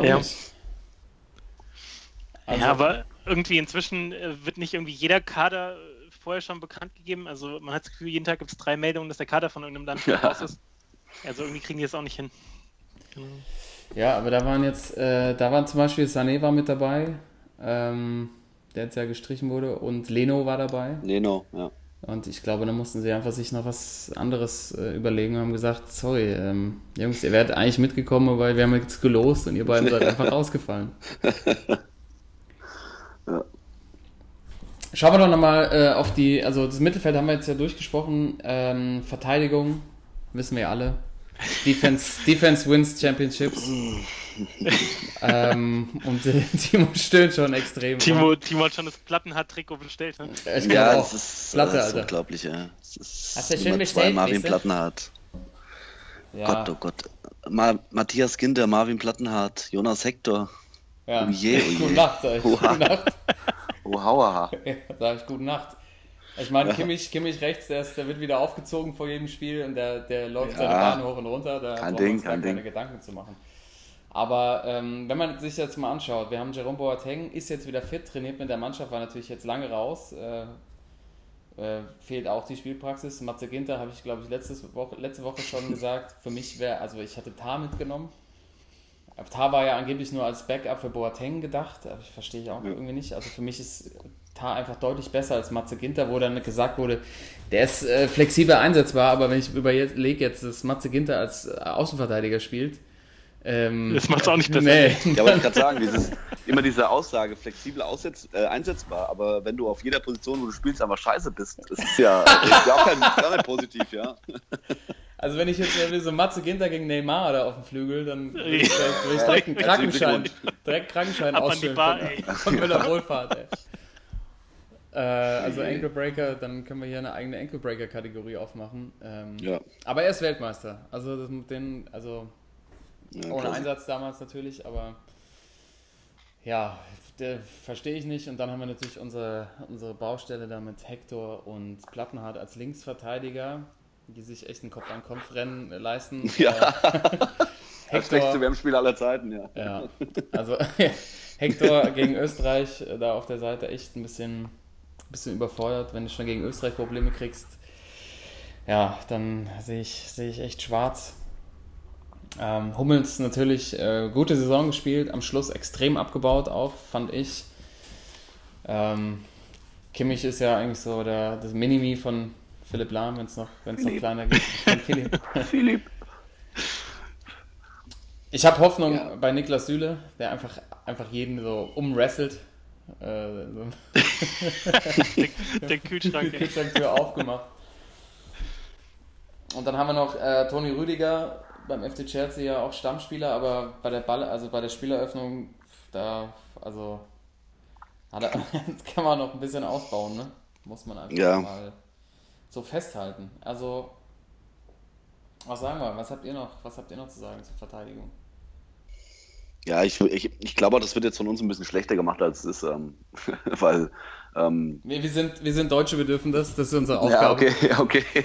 Ja. Also, ja, aber irgendwie inzwischen äh, wird nicht irgendwie jeder Kader äh, vorher schon bekannt gegeben. Also man hat das Gefühl, jeden Tag gibt es drei Meldungen, dass der Kader von irgendeinem Land Ja. raus ist. Also irgendwie kriegen die das auch nicht hin. Genau. Ja, aber da waren jetzt, äh, da waren zum Beispiel Sané war mit dabei, ähm, der jetzt ja gestrichen wurde, und Leno war dabei. Leno, ja. Und ich glaube, da mussten sie einfach sich noch was anderes äh, überlegen und haben gesagt, sorry, ähm, Jungs, ihr werdet eigentlich mitgekommen, weil wir haben jetzt gelost und ihr beiden seid einfach rausgefallen. Ja. Schauen wir doch nochmal äh, auf die, also das Mittelfeld haben wir jetzt ja durchgesprochen, ähm, Verteidigung, wissen wir ja alle. Defense, Defense wins Championships. ähm, und äh, Timo stöhnt schon extrem. Timo, Timo hat schon das Plattenhart-Trikot bestellt. Ne? Ich Ja, glaube das auch. ist, Platte, das ist unglaublich, ja. Das ist Hast du schön bestellt, zwei, Marvin? Plattenhardt. Ja, Gott, oh Gott. Ma Matthias Ginter, Marvin Plattenhardt, Jonas Hector. ja. Oh je, oh je. Gute Nacht, sag ich. Oha. Gute Nacht. Oh, hauaha. Ja, sag ich gute Nacht. Ich meine, Kimmich, Kimmich rechts, der, ist, der wird wieder aufgezogen vor jedem Spiel und der, der läuft Ja. seine Bahn hoch und runter. Da Kein Ding, gar kein keine Ding. Gedanken zu machen. Aber ähm, wenn man sich jetzt mal anschaut, wir haben Jerome Boateng, ist jetzt wieder fit, trainiert mit der Mannschaft, war natürlich jetzt lange raus. Äh, äh, fehlt auch die Spielpraxis. Matze Ginter habe ich, glaube ich, letztes Woche, letzte Woche schon gesagt. Für mich wäre, also ich hatte Tar mitgenommen. Tar war ja angeblich nur als Backup für Boateng gedacht, aber ich verstehe ich auch ja. irgendwie nicht. Also für mich ist Tar einfach deutlich besser als Matze Ginter, wo dann gesagt wurde, der ist äh, flexibel einsetzbar, aber wenn ich überlege jetzt, dass Matze Ginter als Außenverteidiger spielt, ähm, das macht es auch nicht besser. Nee. Ja, wollte ich gerade sagen, dieses, immer diese Aussage, flexibel aussetz, äh, einsetzbar, aber wenn du auf jeder Position, wo du spielst, einfach scheiße bist, das ist ja, ist ja auch kein, gar nicht positiv, ja. Also wenn ich jetzt so Matze Ginter gegen Neymar oder auf dem Flügel, dann würde ich, ich direkt einen Krankenschein, direkt Krankenschein ausstellen von, von Müller Wohlfahrt. Ey. Äh, also Ankle Breaker, dann können wir hier eine eigene Ankle Breaker Kategorie aufmachen. Ähm, ja. Aber er ist Weltmeister. Also das mit den, also ja, Ohne Einsatz damals natürlich, aber ja, verstehe ich nicht. Und dann haben wir natürlich unsere, unsere Baustelle da mit Hector und Plattenhardt als Linksverteidiger, die sich echt ein Kopf-an-Kopf-Rennen leisten. Ja. Hector, das WM-Spiel aller Zeiten, ja. Ja, also Hector gegen Österreich äh, da auf der Seite echt ein bisschen, bisschen überfordert. Wenn du schon gegen Österreich Probleme kriegst, ja, dann sehe ich, sehe ich echt schwarz. Ähm, Hummels natürlich äh, gute Saison gespielt, am Schluss extrem abgebaut auch, fand ich. Ähm, Kimmich ist ja eigentlich so der, das Minimi von Philipp Lahm, wenn es noch, wenn's noch kleiner geht. Philipp. Philipp. Ich habe Hoffnung ja. bei Niklas Süle, der einfach, einfach jeden so umwrestelt. Äh, der, der Kühlschrank. Die Kühlschranktür aufgemacht. Und dann haben wir noch äh, Toni Rüdiger, beim FC Chelsea ja auch Stammspieler, aber bei der Ball, also bei der Spieleröffnung, da, also er, kann man noch ein bisschen ausbauen, ne? Muss man einfach ja. mal so festhalten. Also, was sagen wir? Was habt ihr noch? Was habt ihr noch zu sagen zur Verteidigung? Ja, ich, ich, ich glaube, das wird jetzt von uns ein bisschen schlechter gemacht, als es ist, ähm, weil. Ähm, wir, wir, sind, wir sind Deutsche, wir dürfen das, das ist unsere Aufgabe. Ja, okay, okay.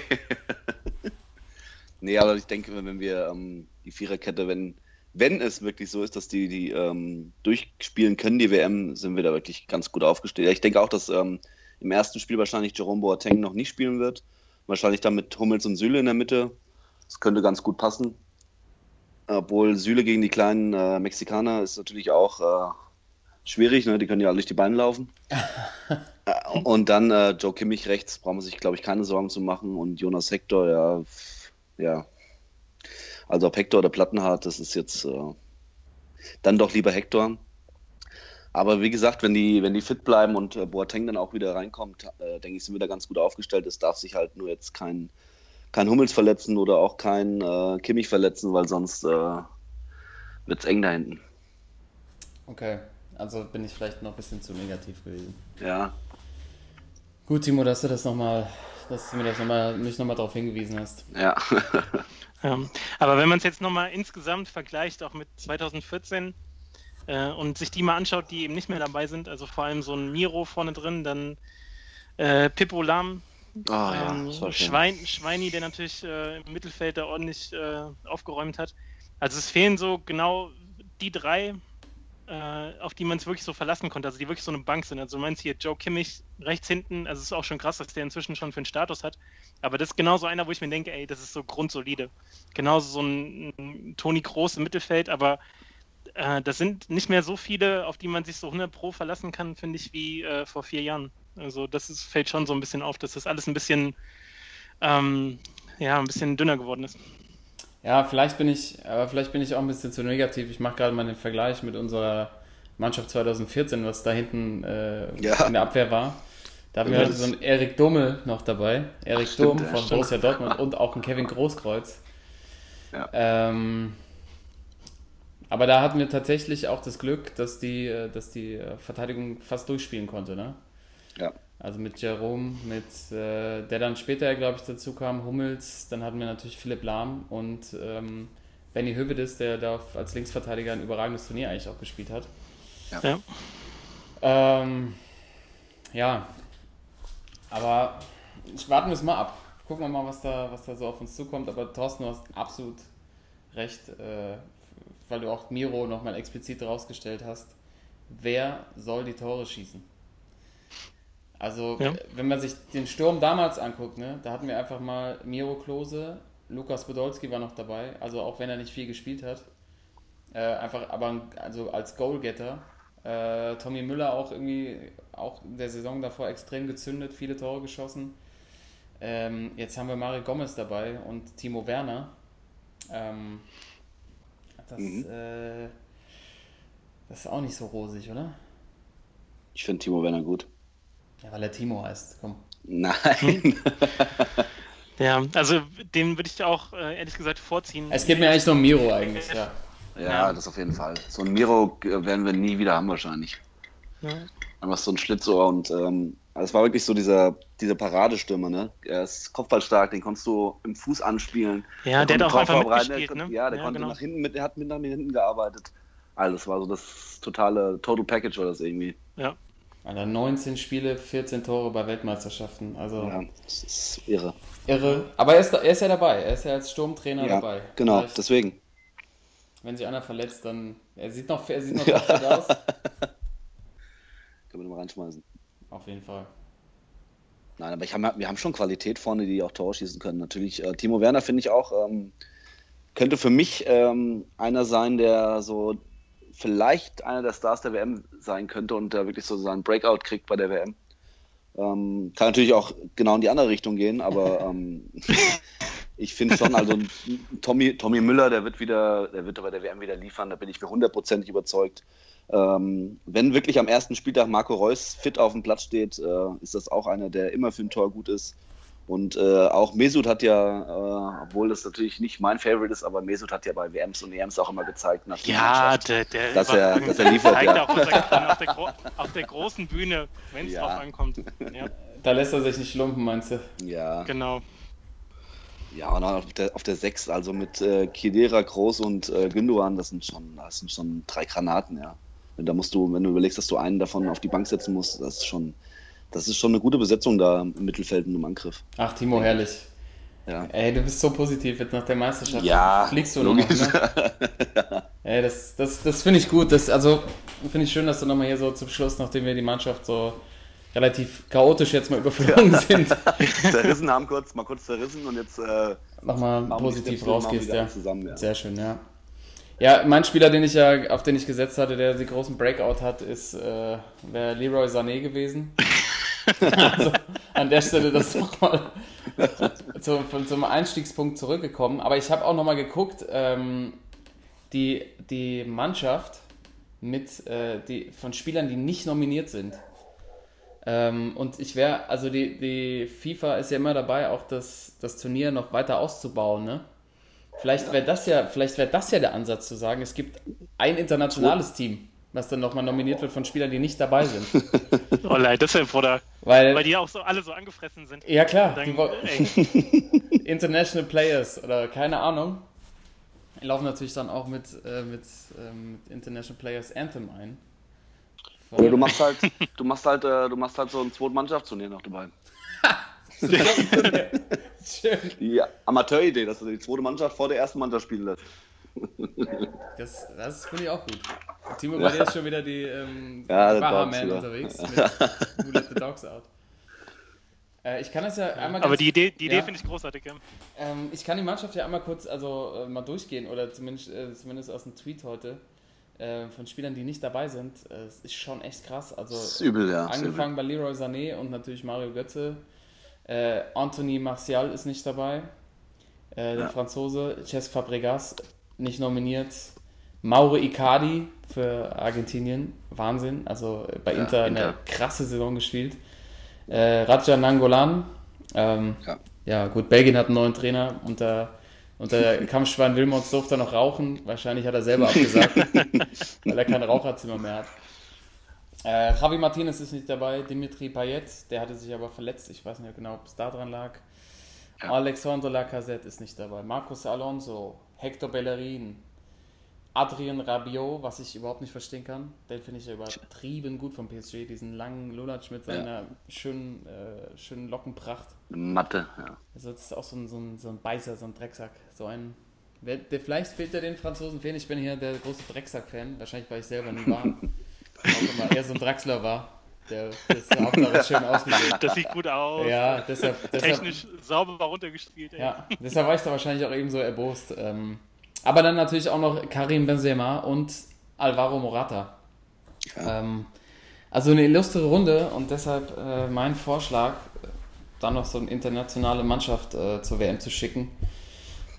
Nee, aber ich denke, wenn wir ähm, die Viererkette, wenn, wenn es wirklich so ist, dass die, die ähm, durchspielen können, die WM, sind wir da wirklich ganz gut aufgestellt. Ich denke auch, dass ähm, im ersten Spiel wahrscheinlich Jerome Boateng noch nicht spielen wird. Wahrscheinlich dann mit Hummels und Süle in der Mitte. Das könnte ganz gut passen. Obwohl Süle gegen die kleinen äh, Mexikaner ist natürlich auch äh, schwierig, ne? die können ja alle durch die Beine laufen. Äh, und dann äh, Joe Kimmich rechts, braucht man sich, glaube ich, keine Sorgen zu machen. Und Jonas Hector, ja, ja. Also ob Hector oder Plattenhardt, das ist jetzt äh, dann doch lieber Hector. Aber wie gesagt, wenn die, wenn die fit bleiben und äh, Boateng dann auch wieder reinkommt, denke ich, sind wir da ganz gut aufgestellt. Es darf sich halt nur jetzt kein, kein Hummels verletzen oder auch kein äh, Kimmich verletzen, weil sonst äh, wird es eng da hinten. Okay, also bin ich vielleicht noch ein bisschen zu negativ gewesen. Ja. Gut, Timo, dass du das nochmal dass du mir das nochmal, mich nochmal darauf hingewiesen hast. Ja. ja. Aber wenn man es jetzt nochmal insgesamt vergleicht, auch mit 2014, äh, und sich die mal anschaut, die eben nicht mehr dabei sind, also vor allem so ein Miro vorne drin, dann äh, Pippo Lahm, oh, ähm, ja, Schwein, Schweini, der natürlich äh, im Mittelfeld da ordentlich äh, aufgeräumt hat. Also es fehlen so genau die drei, äh, auf die man es wirklich so verlassen konnte, also die wirklich so eine Bank sind. Also du meinst hier Joe Kimmich rechts hinten, also es ist auch schon krass, dass der inzwischen schon für einen Status hat. Aber das ist genauso einer, wo ich mir denke, ey, das ist so grundsolide. Genauso so ein, ein Toni Kroos im Mittelfeld, aber äh, das sind nicht mehr so viele, auf die man sich so 100 Pro verlassen kann, finde ich, wie äh, vor vier Jahren. Also das ist, fällt schon so ein bisschen auf, dass das alles ein bisschen, ähm, ja, ein bisschen dünner geworden ist. Ja, vielleicht bin ich, aber vielleicht bin ich auch ein bisschen zu negativ. Ich mache gerade mal den Vergleich mit unserer Mannschaft 2014, was da hinten äh, ja. in der Abwehr war. Da haben wir halt so einen Erik Dummel noch dabei. Erik Dumm von stimmt. Borussia Dortmund und auch einen Kevin Großkreuz. Ja. Ähm, aber da hatten wir tatsächlich auch das Glück, dass die, äh, dass die äh, Verteidigung fast durchspielen konnte. Ne? Ja. Also mit Jerome, mit äh, der dann später, glaube ich, dazu kam, Hummels, dann hatten wir natürlich Philipp Lahm und ähm, Benny Hövedes, der da als Linksverteidiger ein überragendes Turnier eigentlich auch gespielt hat. Ja. Ja, ähm, ja. aber ich warten wir es mal ab. Gucken wir mal, was da, was da so auf uns zukommt. Aber Thorsten, du hast absolut recht. Äh, weil du auch Miro nochmal explizit rausgestellt hast, wer soll die Tore schießen? Also, Ja. wenn man sich den Sturm damals anguckt, ne, da hatten wir einfach mal Miro Klose, Lukas Podolski war noch dabei, also auch wenn er nicht viel gespielt hat. Äh, einfach, aber also als Goalgetter. Äh, Tommy Müller auch irgendwie, auch in der Saison davor extrem gezündet, viele Tore geschossen. Ähm, jetzt haben wir Mario Gomez dabei und Timo Werner. Ähm, das, Mhm. äh, das ist auch nicht so rosig, oder? Ich finde Timo Werner gut. Ja, weil er Timo heißt. Komm. Nein. Ja, also den würde ich auch äh, ehrlich gesagt vorziehen. Es geht mir eigentlich nur um Miro eigentlich, ja. Ja, Ja. das auf jeden Fall. So ein Miro äh, werden wir nie wieder haben wahrscheinlich. Ja. Einfach so ein Schlitzohr und ähm, also es war wirklich so dieser, dieser Paradestürmer, ne? Er ist kopfballstark, den konntest du im Fuß anspielen. Ja, der hat konnte auch einfach mitgespielt, der konnte- ne? Ja, der Ja, konnte genau. nach hinten mit, der hat mit nach hinten gearbeitet. Alles war so das totale Total Package war das irgendwie. Ja. Alter, 19 Spiele, 14 Tore bei Weltmeisterschaften. Also Ja, das ist irre. irre. Aber er ist, er ist ja dabei. Er ist ja als Sturmtrainer Ja, dabei. genau, Vielleicht, deswegen. wenn sich einer verletzt, dann. Er sieht noch, er sieht noch Ja. aus. Können wir mal reinschmeißen. Auf jeden Fall. Nein, aber ich hab, wir haben schon Qualität vorne, die auch Tore schießen können. Natürlich, äh, Timo Werner finde ich auch, ähm, könnte für mich ähm, einer sein, der so vielleicht einer der Stars der WM sein könnte und der wirklich so seinen Breakout kriegt bei der WM. Ähm, kann natürlich auch genau in die andere Richtung gehen, aber ähm, ich finde schon, also Tommy, Tommy Müller, der wird wieder, der wird bei der WM wieder liefern, da bin ich mir hundertprozentig überzeugt. Ähm, wenn wirklich am ersten Spieltag Marco Reus fit auf dem Platz steht, äh, ist das auch einer, der immer für ein Tor gut ist. Und äh, auch Mesut hat ja, äh, obwohl das natürlich nicht mein Favorite ist, aber Mesut hat ja bei WMs und EMs auch immer gezeigt, nach der Ja, der, der dass er, dass er liefert. Ja. auch auf der, auf der großen Bühne, wenn es Ja. drauf ankommt. Ja, Da lässt er sich nicht lumpen, meinst du? ja, genau. ja, und auch auf der, auf der 6, also mit äh, Kidera, Groß und äh, Gündogan, das sind schon, das sind schon drei Granaten, ja. Und da musst du, wenn du überlegst, dass du einen davon auf die Bank setzen musst, das ist schon, das ist schon eine gute Besetzung da im Mittelfeld und im Angriff. Ach, Timo, herrlich. Ja. Ey, du bist so positiv jetzt nach der Meisterschaft. Ja, Fliegst du nur noch, logisch. ne? Ey, das, das, das finde ich gut. Das, also, finde ich schön, dass du nochmal hier so zum Schluss, nachdem wir die Mannschaft so relativ chaotisch jetzt mal überflogen sind, zerrissen haben kurz, mal kurz zerrissen und jetzt äh, nochmal positiv rausgehst, ja. Zusammen, ja. Sehr schön, ja. Ja, mein Spieler, den ich ja, auf den ich gesetzt hatte, der die großen Breakout hat, ist äh, wäre Leroy Sané gewesen. also, an der Stelle das nochmal zum, von- zum Einstiegspunkt zurückgekommen. Aber ich habe auch nochmal geguckt, ähm, die, die Mannschaft mit äh, die, von Spielern, die nicht nominiert sind. Ähm, und ich wäre, also die, die FIFA ist ja immer dabei, auch das, das Turnier noch weiter auszubauen, ne? Vielleicht wäre das ja, vielleicht wäre das ja der Ansatz zu sagen, es gibt ein internationales Team, was dann nochmal nominiert wird von Spielern, die nicht dabei sind. Oh leid, das ist ja Bruder. Weil, Weil die auch so alle so angefressen sind. ja klar, Dann, International Players oder keine Ahnung, die laufen natürlich dann auch mit, äh, mit, ähm, mit International Players Anthem ein. Von- Oder du machst halt, du machst halt, äh, du machst halt so ein Zweitmannschaftsturnier noch dabei. Schön. Die Amateuridee, dass du die zweite Mannschaft vor der ersten Mannschaft spielen lässt. Das, das finde ich auch gut. Timo, bei dir ist schon wieder die, ähm, Ja, die der Baha Dogs Man wieder. unterwegs mit Who Let the Dogs Out. Äh, ich kann das ja einmal aber die Idee, die Idee Ja. finde ich großartig. Ja. Ähm, ich kann die Mannschaft ja einmal kurz also äh, mal durchgehen oder zumindest, äh, zumindest aus dem Tweet heute äh, von Spielern, die nicht dabei sind. Äh, Es ist schon echt krass. Also Das ist übel, ja. angefangen bei Leroy Sané und natürlich Mario Götze. Äh, Anthony Martial ist nicht dabei. Äh, der Ja. Franzose. Cesc Fabregas nicht nominiert. Mauro Icardi für Argentinien. Wahnsinn. Also bei Ja, Inter, Inter. eine krasse Saison gespielt. Äh, Raja Nangolan. Ähm, Ja. ja, gut, Belgien hat einen neuen Trainer. Unter, unter Kampfschwein Wilmots durfte noch rauchen. Wahrscheinlich hat er selber abgesagt, weil er kein Raucherzimmer mehr hat. Äh, Javi Martinez ist nicht dabei. Dimitri Payet, der hatte sich aber verletzt. Ich weiß nicht genau, ob es da dran lag. Ja. Alexandre Lacazette ist nicht dabei. Marcos Alonso, Hector Bellerin, Adrien Rabiot, was ich überhaupt nicht verstehen kann. Den finde ich ja übertrieben gut vom PSG. Diesen langen Lulatsch mit seiner schönen, äh, schönen Lockenpracht. Mathe, ja. Also das ist auch so ein, so ein, so ein Beißer, so ein Drecksack. So ein Wer, der, vielleicht fehlt er den Franzosen fehlen. Ich bin hier der große Drecksack-Fan. Wahrscheinlich, weil ich selber nie war. auch immer eher so ein Draxler war. Der, das Hauptsache schön ausgesehen. Das sieht gut aus. Ja, deshalb. deshalb Technisch sauber runtergespielt. Ey. Ja, deshalb war ich da wahrscheinlich auch eben so erbost. Ähm, aber dann natürlich auch noch Karim Benzema und Alvaro Morata. Ja. Ähm, also eine illustre Runde und deshalb äh, mein Vorschlag, dann noch so eine internationale Mannschaft äh, zur WM zu schicken,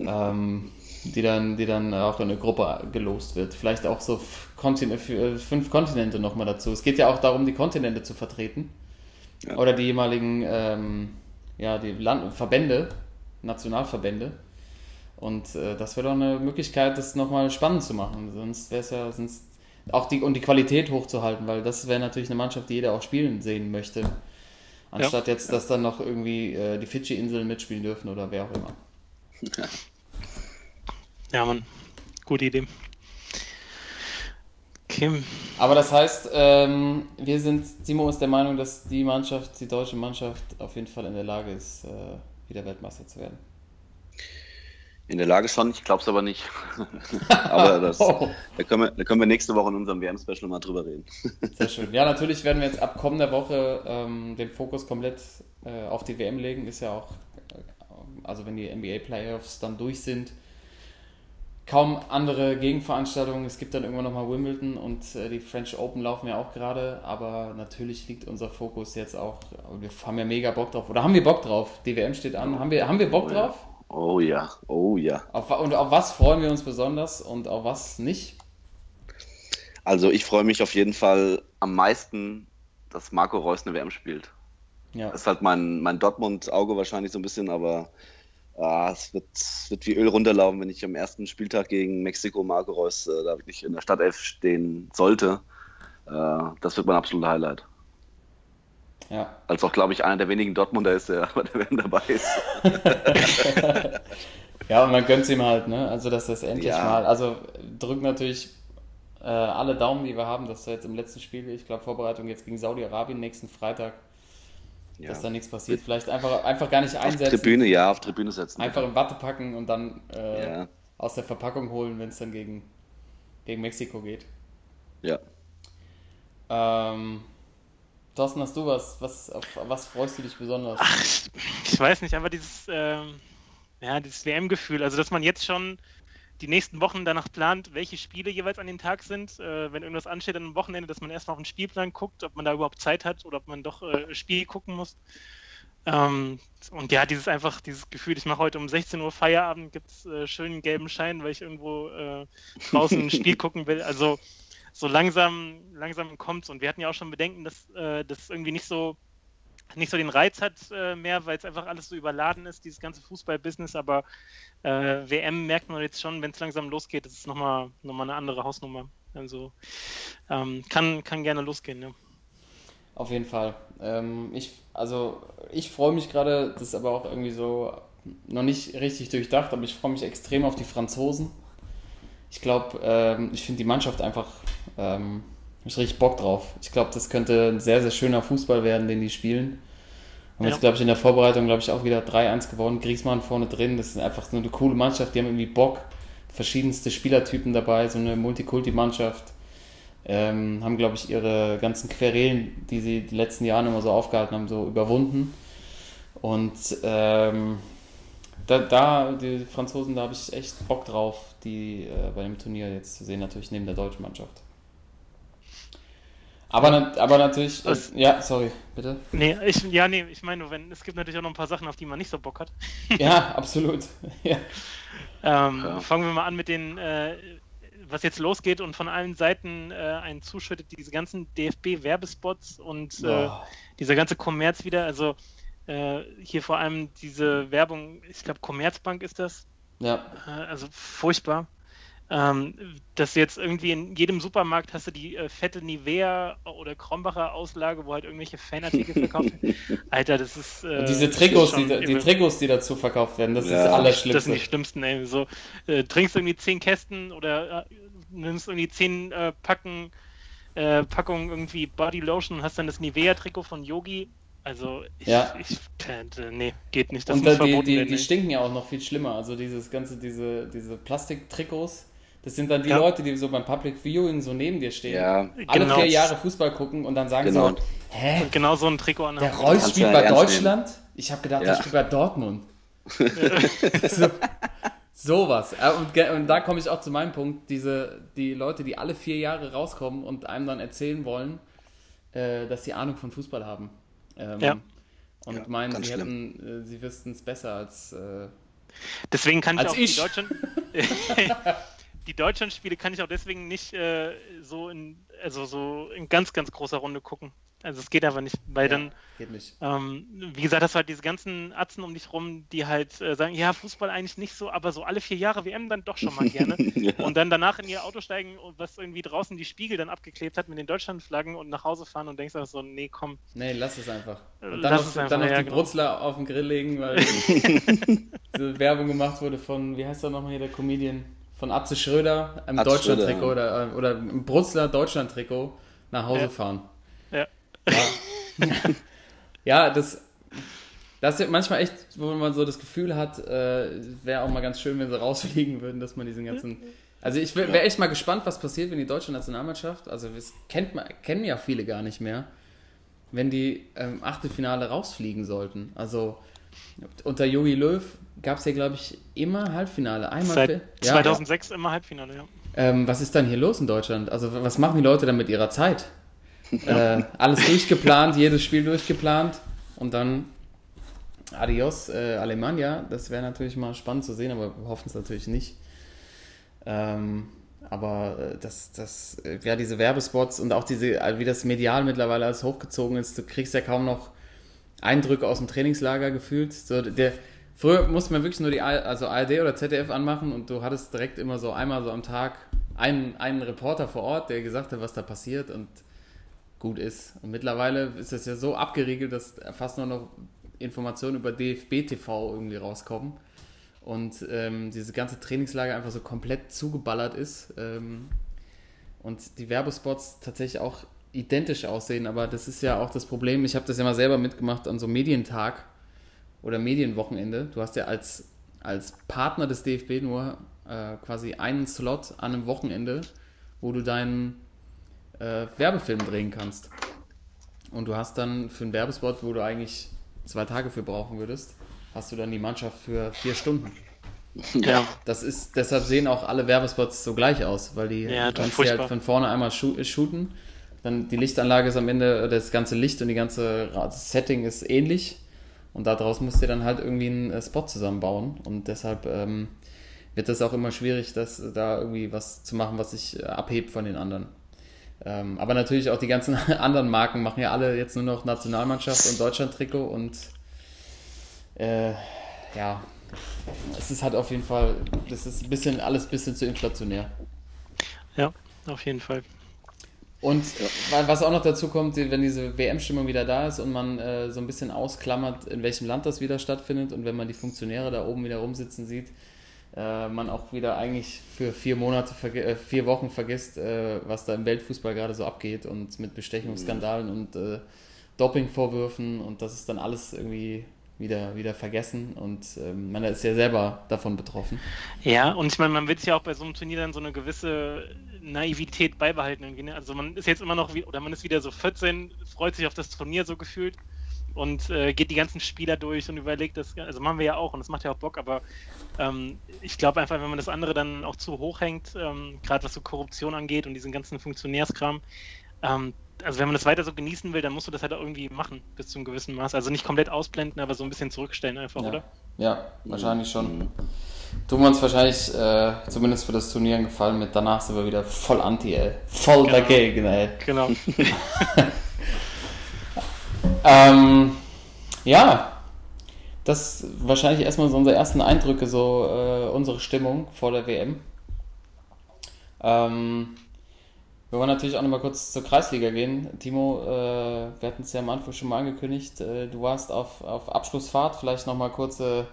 ähm, die, dann, die dann auch in eine Gruppe gelost wird. Vielleicht auch so f- äh, fünf Kontinente nochmal dazu. Es geht ja auch darum, die Kontinente zu vertreten. Ja. Oder die jeweiligen ähm, ja, die Land Verbände, Nationalverbände. Und äh, das wäre doch eine Möglichkeit, das nochmal spannend zu machen. Sonst wäre es ja, sonst auch die und die Qualität hochzuhalten, weil das wäre natürlich eine Mannschaft, die jeder auch spielen sehen möchte. Anstatt jetzt, dass dann noch irgendwie äh, die Fidschi-Inseln mitspielen dürfen oder wer auch immer. Ja, Mann. Gute Idee. Okay. Aber das heißt, ähm, wir sind, Simo ist der Meinung, dass die Mannschaft, die deutsche Mannschaft, auf jeden Fall in der Lage ist, äh, wieder Weltmeister zu werden. In der Lage schon, ich glaube es aber nicht. aber das, Oh. da, können wir, da können wir nächste Woche in unserem WM-Special mal drüber reden. Sehr schön. Ja, natürlich werden wir jetzt ab kommender Woche ähm, den Fokus komplett äh, auf die WM legen. Ist ja auch, äh, also wenn die NBA-Playoffs dann durch sind, kaum andere Gegenveranstaltungen. Es gibt dann irgendwann nochmal Wimbledon und äh, die French Open laufen ja auch gerade. Aber natürlich liegt unser Fokus jetzt auch, wir haben ja mega Bock drauf. Oder haben wir Bock drauf? Die WM steht an. Haben wir, haben wir Bock Oh ja. drauf? Oh ja, oh ja. Auf, und auf was freuen wir uns besonders und auf was nicht? Also ich freue mich auf jeden Fall am meisten, dass Marco Reus eine WM spielt. Ja. Das ist halt mein, mein Dortmund-Auge wahrscheinlich so ein bisschen, aber ah, es wird, es wird wie Öl runterlaufen, wenn ich am ersten Spieltag gegen Mexiko Marco Reus äh, da wirklich in der Startelf stehen sollte. Äh, das wird mein absoluter Highlight. ja. Als auch, glaube ich, einer der wenigen Dortmunder ist, der bei der WM dabei ist. Ja, und man gönnt ihm halt, ne? Also, dass das endlich Ja. mal. Also, drückt natürlich äh, alle Daumen, die wir haben, dass da jetzt im letzten Spiel, ich glaube, Vorbereitung jetzt gegen Saudi-Arabien nächsten Freitag, Ja. dass da nichts passiert. Vielleicht einfach, einfach gar nicht Auf einsetzen. Tribüne, ja, auf Tribüne setzen. Einfach in Watte packen und dann äh, Ja, aus der Verpackung holen, wenn es dann gegen, gegen Mexiko geht. ja. Ähm, Thorsten, hast du was? was auf was freust du dich besonders? Ich weiß nicht, aber dieses, ähm, ja, dieses WM-Gefühl, also dass man jetzt schon die nächsten Wochen danach plant, welche Spiele jeweils an den Tag sind, äh, wenn irgendwas ansteht an einem Wochenende, dass man erstmal auf den Spielplan guckt, ob man da überhaupt Zeit hat oder ob man doch äh, Spiel gucken muss. Ähm, und ja, dieses einfach, dieses Gefühl, ich mache heute um 16 Uhr Feierabend, gibt es äh, schönen gelben Schein, weil ich irgendwo äh, draußen ein Spiel gucken will. Also so langsam, langsam kommt's. Und wir hatten ja auch schon Bedenken, dass äh, das irgendwie nicht so nicht so den Reiz hat äh, mehr, weil es einfach alles so überladen ist, dieses ganze Fußball-Business, aber äh, WM merkt man jetzt schon, wenn es langsam losgeht, das ist nochmal noch mal eine andere Hausnummer. Also ähm, kann, kann gerne losgehen, ja. Auf jeden Fall. Ähm, ich, also ich freue mich gerade, das ist aber auch irgendwie so noch nicht richtig durchdacht, aber ich freue mich extrem auf die Franzosen. Ich glaube, ähm, ich finde die Mannschaft einfach, ähm, hab ich richtig Bock drauf. Ich glaube, das könnte ein sehr, sehr schöner Fußball werden, den die spielen. Haben Ja. jetzt, glaube ich, in der Vorbereitung, glaube ich, auch wieder 3-1 gewonnen. Griezmann vorne drin, das ist einfach so eine coole Mannschaft, die haben irgendwie Bock. Verschiedenste Spielertypen dabei, so eine Multikulti-Mannschaft ähm, haben, glaube ich, ihre ganzen Querelen, die sie die letzten Jahre immer so aufgehalten haben, so überwunden. Und ähm, da, da, die Franzosen, da habe ich echt Bock drauf, die äh, bei dem Turnier jetzt zu sehen, natürlich neben der deutschen Mannschaft. Aber, na- aber natürlich, äh, ja, sorry, bitte. Nee, ich, ja, nee, ich meine nur, wenn, es gibt natürlich auch noch ein paar Sachen, auf die man nicht so Bock hat. Ja, absolut. ja. Ähm, Ja. Fangen wir mal an mit den, äh, was jetzt losgeht und von allen Seiten äh, einen zuschüttet, diese ganzen DFB-Werbespots und äh, Oh. dieser ganze Kommerz wieder. Also äh, hier vor allem diese Werbung, ich glaube, Commerzbank ist das. Ja, Äh, also furchtbar. Ähm, dass jetzt irgendwie in jedem Supermarkt hast du die äh, fette Nivea oder Krombacher Auslage, wo halt irgendwelche Fanartikel verkauft werden. Alter, das ist. Äh, und diese das Trikots, ist die, da- die. Trikots, die dazu verkauft werden, das ist Ja, das Das Allerschlimmste. sind die schlimmsten, ey. So, äh, trinkst irgendwie zehn Kästen oder äh, nimmst irgendwie zehn äh, Packen, äh, Packungen irgendwie Body Lotion und hast dann das Nivea-Trikot von Yogi. Also, ich, Ja. ich nee, geht nicht. Das und muss da, die, verboten die, die stinken ja auch noch viel schlimmer. Also dieses ganze, diese, diese Plastiktrikots, das sind dann die Ja. Leute, die so beim Public Viewing so neben dir stehen. Ja, Alle Genau. vier Jahre Fußball gucken und dann sagen Genau. so, hä, Und genau so ein Trikot an der Hand. Reus Kannst spielt bei Deutschland? Ich habe gedacht, Ja. der spielt bei Dortmund. so, sowas. Äh, Und, und da komme ich auch zu meinem Punkt, diese, die Leute, die alle vier Jahre rauskommen und einem dann erzählen wollen, äh, dass sie Ahnung von Fußball haben. Ähm, Ja. Und Ja, meinen, sie, schlimm. hätten, äh, sie wüssten es besser als... Äh, Deswegen kann ich auch ich. die Deutschland. die Deutschlandspiele kann ich auch deswegen nicht äh, so in also so in ganz ganz großer Runde gucken. Also es geht einfach nicht, weil dann geht nicht. ähm, wie gesagt, das halt diese ganzen Atzen um dich rum, die halt äh, sagen, ja Fußball eigentlich nicht so, aber so alle vier Jahre WM dann doch schon mal gerne. ja. Und dann danach in ihr Auto steigen und was irgendwie draußen die Spiegel dann abgeklebt hat mit den Deutschlandflaggen und nach Hause fahren und denkst auch so, nee, komm. Nee, lass es einfach. Und Lass dann noch, es einfach, dann noch ja, die genau. Brutzler auf den Grill legen, weil so Werbung gemacht wurde von, wie heißt der nochmal hier, der Comedian? Von Atze Schröder im Atze Deutschland-Trikot Schröder, oder, oder im Brutzler Deutschland-Trikot nach Hause Ja. fahren. Ja. Ja, ja das, das ist manchmal echt, wo man so das Gefühl hat, äh, wäre auch mal ganz schön, wenn sie rausfliegen würden, dass man diesen ganzen. Also ich wäre echt mal gespannt, was passiert, wenn die deutsche Nationalmannschaft, also das kennt man, kennen ja viele gar nicht mehr, wenn die ähm, Achtelfinale rausfliegen sollten. Also unter Jogi Löw gab es ja, glaube ich, immer Halbfinale. Einmal Seit für- ja, 2006 immer Halbfinale, ja. ähm, was ist dann hier los in Deutschland? Also was machen die Leute dann mit ihrer Zeit? äh, alles durchgeplant, jedes Spiel durchgeplant und dann Adios, äh, Alemannia. Das wäre natürlich mal spannend zu sehen, aber wir hoffen es natürlich nicht. Ähm, aber äh, das, das, äh, ja, diese Werbespots und auch diese, äh, wie das medial mittlerweile alles hochgezogen ist, du kriegst ja kaum noch Eindrücke aus dem Trainingslager gefühlt. So, der, früher musste man wirklich nur die also ARD oder ZDF anmachen und du hattest direkt immer so einmal so am Tag einen, einen Reporter vor Ort, der gesagt hat, was da passiert und gut ist. Und mittlerweile ist es ja so abgeriegelt, dass fast nur noch Informationen über DFB TV irgendwie rauskommen und ähm, dieses ganze Trainingslager einfach so komplett zugeballert ist ähm, und die Werbespots tatsächlich auch identisch aussehen, aber das ist ja auch das Problem. Ich habe das ja mal selber mitgemacht an so einem Medientag oder Medienwochenende. Du hast ja als, als Partner des DFB nur äh, quasi einen Slot an einem Wochenende, wo du deinen äh, Werbefilm drehen kannst. Und du hast dann für einen Werbespot, wo du eigentlich zwei Tage für brauchen würdest, hast du dann die Mannschaft für vier Stunden. Ja, Das ist, deshalb sehen auch alle Werbespots so gleich aus, weil die Ja, du kannst furchtbar. halt von vorne einmal shoo- shooten. Dann die Lichtanlage ist am Ende, das ganze Licht und die ganze das Setting ist ähnlich. Und daraus musst du dann halt irgendwie einen äh, Spot zusammenbauen. Und deshalb ähm, wird das auch immer schwierig, das, da irgendwie was zu machen, was sich äh, abhebt von den anderen. Ähm, aber natürlich auch die ganzen anderen Marken machen ja alle jetzt nur noch Nationalmannschaft und Deutschland-Trikot und äh, ja, es ist halt auf jeden Fall, das ist ein bisschen, alles ein bisschen zu inflationär. ja, auf jeden Fall. Und wa- was auch noch dazu kommt, wenn diese WM-Stimmung wieder da ist und man äh, so ein bisschen ausklammert, in welchem Land das wieder stattfindet und wenn man die Funktionäre da oben wieder rumsitzen sieht, äh, man auch wieder eigentlich für vier Monate, äh, vier Wochen vergisst, äh, was da im Weltfußball gerade so abgeht und mit Bestechungsskandalen und äh, Dopingvorwürfen und das ist dann alles irgendwie wieder, wieder vergessen und ähm, man ist ja selber davon betroffen. Ja, und ich meine, man wird ja auch bei so einem Turnier dann so eine gewisse Naivität beibehalten. Ne? Also man ist jetzt immer noch, wie, oder man ist wieder so 14, freut sich auf das Turnier so gefühlt und äh, geht die ganzen Spieler durch und überlegt das. Also machen wir ja auch und das macht ja auch Bock, aber ähm, ich glaube einfach, wenn man das andere dann auch zu hoch hängt, ähm, gerade was so Korruption angeht und diesen ganzen Funktionärskram, ähm, also wenn man das weiter so genießen will, dann musst du das halt auch irgendwie machen, bis zu einem gewissen Maß. Also nicht komplett ausblenden, aber so ein bisschen zurückstellen einfach, Ja. oder? Ja, wahrscheinlich schon. Tun wir uns wahrscheinlich äh, zumindest für das Turnier einen Gefallen mit. Danach sind wir wieder voll anti, ey. Voll Genau. dagegen, ey. Genau. Ähm, ja, das wahrscheinlich erstmal so unsere ersten Eindrücke, so äh, unsere Stimmung vor der WM. Ähm, wir wollen natürlich auch nochmal kurz zur Kreisliga gehen. Timo, äh, wir hatten es ja am Anfang schon mal angekündigt, äh, du warst auf, auf Abschlussfahrt, vielleicht nochmal kurze,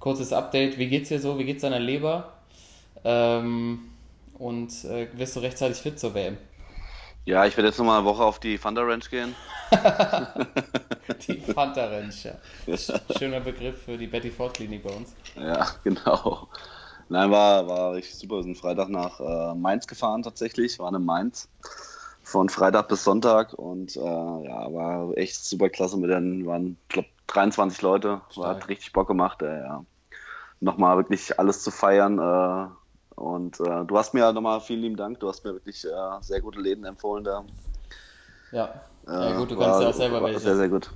kurzes Update. Wie geht's dir so? Wie geht's deiner Leber? Ähm, und äh, wirst du rechtzeitig fit zur WM? Ja, ich werde jetzt nochmal eine Woche auf die Thunder Ranch gehen. Die Fanta Ranch, ja. Schöner Begriff für die Betty Ford Klinik bei uns. Ja, genau. Nein, war, war richtig super. Wir sind Freitag nach äh, Mainz gefahren tatsächlich, waren in Mainz von Freitag bis Sonntag und äh, ja, war echt super klasse mit den, waren, glaube 23 Leute, war, hat richtig Bock gemacht, äh, ja. Nochmal wirklich alles zu feiern äh, und äh, du hast mir nochmal vielen lieben Dank, du hast mir wirklich äh, sehr gute Läden empfohlen da. Ja, Äh, ja gut, du war- kannst ja auch selber welche. Sehr, sehr gut.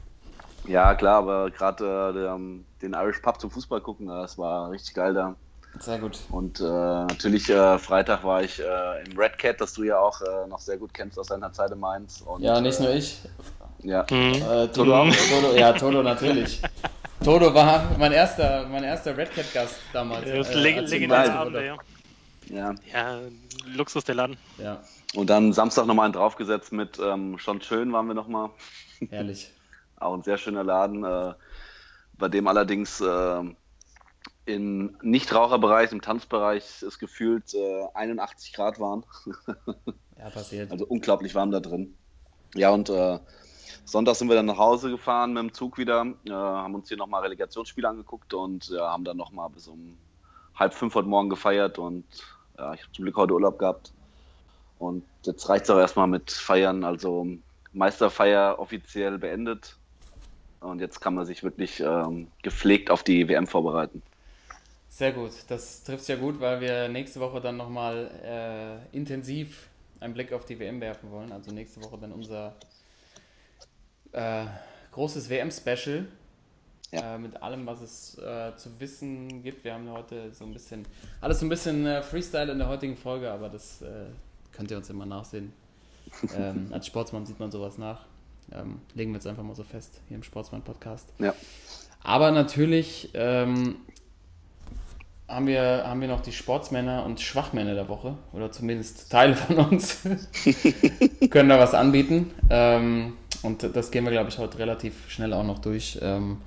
Ja, klar, aber gerade äh, der, den Irish Pub zum Fußball gucken, äh, das war richtig geil da. Sehr gut. Und äh, natürlich äh, Freitag war ich äh, im Red Cat, das du ja auch äh, noch sehr gut kennst aus deiner Zeit in Mainz. Und, Ja, nicht äh, nur ich. Ja, Mhm. Äh, Todo auch? Todo, ja, Todo natürlich. Todo war mein erster, mein erster Red Cat Gast damals. Das äh, legendäre Abende, ja. ja. Ja, Luxus der Laden. Ja, Und dann Samstag nochmal einen draufgesetzt mit ähm, Schon Schön waren wir nochmal. herrlich. Auch ein sehr schöner Laden, äh, bei dem allerdings äh, im Nichtraucherbereich, im Tanzbereich es gefühlt äh, 81 Grad waren. Ja, passiert. Also unglaublich warm da drin. Ja, und äh, Sonntag sind wir dann nach Hause gefahren mit dem Zug wieder, äh, haben uns hier nochmal Relegationsspiele angeguckt und ja, haben dann nochmal bis um halb fünf heute Morgen gefeiert und ja, ich habe zum Glück heute Urlaub gehabt. Und jetzt reicht es auch erstmal mit Feiern, also Meisterfeier offiziell beendet. Und jetzt kann man sich wirklich ähm, gepflegt auf die WM vorbereiten. Sehr gut. Das trifft ja gut, weil wir nächste Woche dann nochmal äh, intensiv einen Blick auf die WM werfen wollen. Also nächste Woche dann unser äh, großes WM-Special. Ja. Äh, mit allem, was es äh, zu wissen gibt. Wir haben heute so ein bisschen, alles so ein bisschen äh, Freestyle in der heutigen Folge, aber das äh, könnt ihr uns immer nachsehen. ähm, als Sportsmann sieht man sowas nach. Ähm, legen wir jetzt einfach mal so fest hier im Sportsmann-Podcast. Ja. Aber natürlich ähm, haben, wir, haben wir noch die Sportsmänner und Schwachmänner der Woche, oder zumindest Teile von uns können da was anbieten. Ähm, und das gehen wir, glaube ich, heute relativ schnell auch noch durch. Ähm,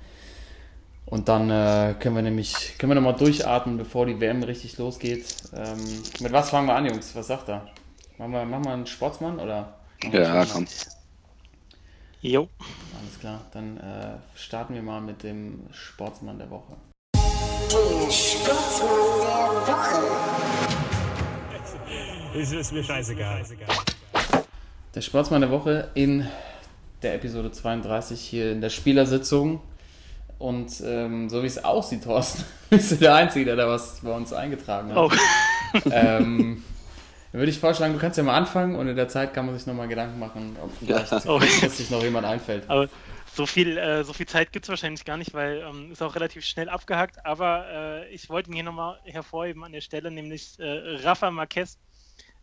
und dann äh, können wir nämlich, können wir nochmal durchatmen, bevor die WM richtig losgeht. Ähm, mit was fangen wir an, Jungs? Was sagt er? Machen wir, machen wir einen Sportsmann oder? Ja, komm. Jo. Alles klar, dann äh, starten wir mal mit dem Sportsmann der Woche. Der Sportsmann der Woche. Ist, ist mir scheißegal. Der Sportsmann der Woche in der Episode 32 hier in der Spielersitzung. Und ähm, so wie es aussieht, Thorsten, bist du der Einzige, der da was bei uns eingetragen hat. Oh. Ähm, dann würde ich vorschlagen, du kannst ja mal anfangen und in der Zeit kann man sich nochmal Gedanken machen, ob vielleicht Oh. kurzfristig noch jemand einfällt. Aber so viel, äh, so viel Zeit gibt es wahrscheinlich gar nicht, weil ähm, ist auch relativ schnell abgehackt. Aber äh, ich wollte ihn hier nochmal hervorheben an der Stelle, nämlich äh, Rafa Marquez,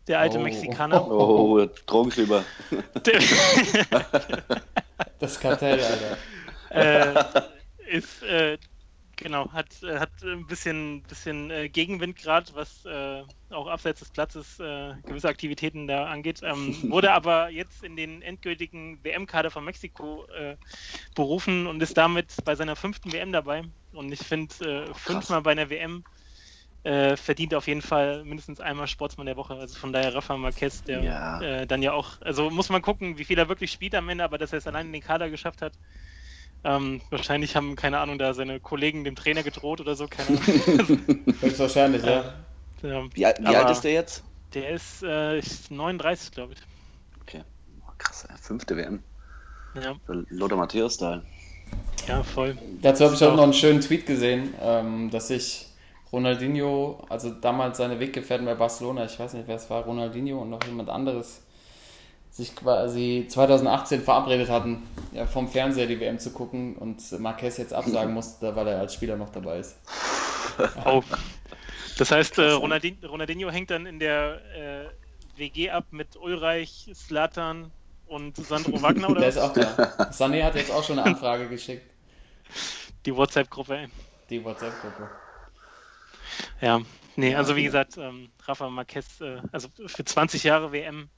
der alte Oh. Mexikaner. Oh, Drogenschieber. Der, Das Kartell, Alter. äh, ist, äh, genau, hat, äh, hat ein bisschen, bisschen äh, Gegenwind gerade, was äh, auch abseits des Platzes äh, gewisse Aktivitäten da angeht. Ähm, wurde aber jetzt in den endgültigen WM-Kader von Mexiko äh, berufen und ist damit bei seiner fünften WM dabei. Und ich finde, äh, fünfmal bei einer WM verdient auf jeden Fall mindestens einmal Sportsmann der Woche. Also von daher Rafa Marquez, der Ja. dann ja auch, also muss man gucken, wie viel er wirklich spielt am Ende, aber dass er es allein in den Kader geschafft hat. Ähm, wahrscheinlich haben, keine Ahnung, da seine Kollegen dem Trainer gedroht oder so, keine Ahnung. Höchstwahrscheinlich, ja. ja, Wie, alt- wie alt ist der jetzt? der ist äh, ist 39, glaube ich. Okay. Oh, krass, fünfte WM. Ja, Lothar Matthäus-Style. ja, voll. Dazu habe ich auch noch einen schönen Tweet gesehen, ähm, dass sich Ronaldinho, also damals seine Weggefährten bei Barcelona, ich weiß nicht, wer es war, Ronaldinho und noch jemand anderes, sich quasi 2018 verabredet hatten, ja, vom Fernseher die WM zu gucken und Marquez jetzt absagen musste, weil er als Spieler noch dabei ist. Oh. Das heißt, äh, Ronaldinho, Ronaldinho hängt dann in der äh, WG ab mit Ulreich, Slatan und Sandro Wagner oder Der ist auch da. Sané hat jetzt auch schon eine Anfrage geschickt, die WhatsApp-Gruppe. ey. die WhatsApp-Gruppe. Ja, nee, also wie gesagt, ähm, Rafa Marquez, äh, also für 20 Jahre WM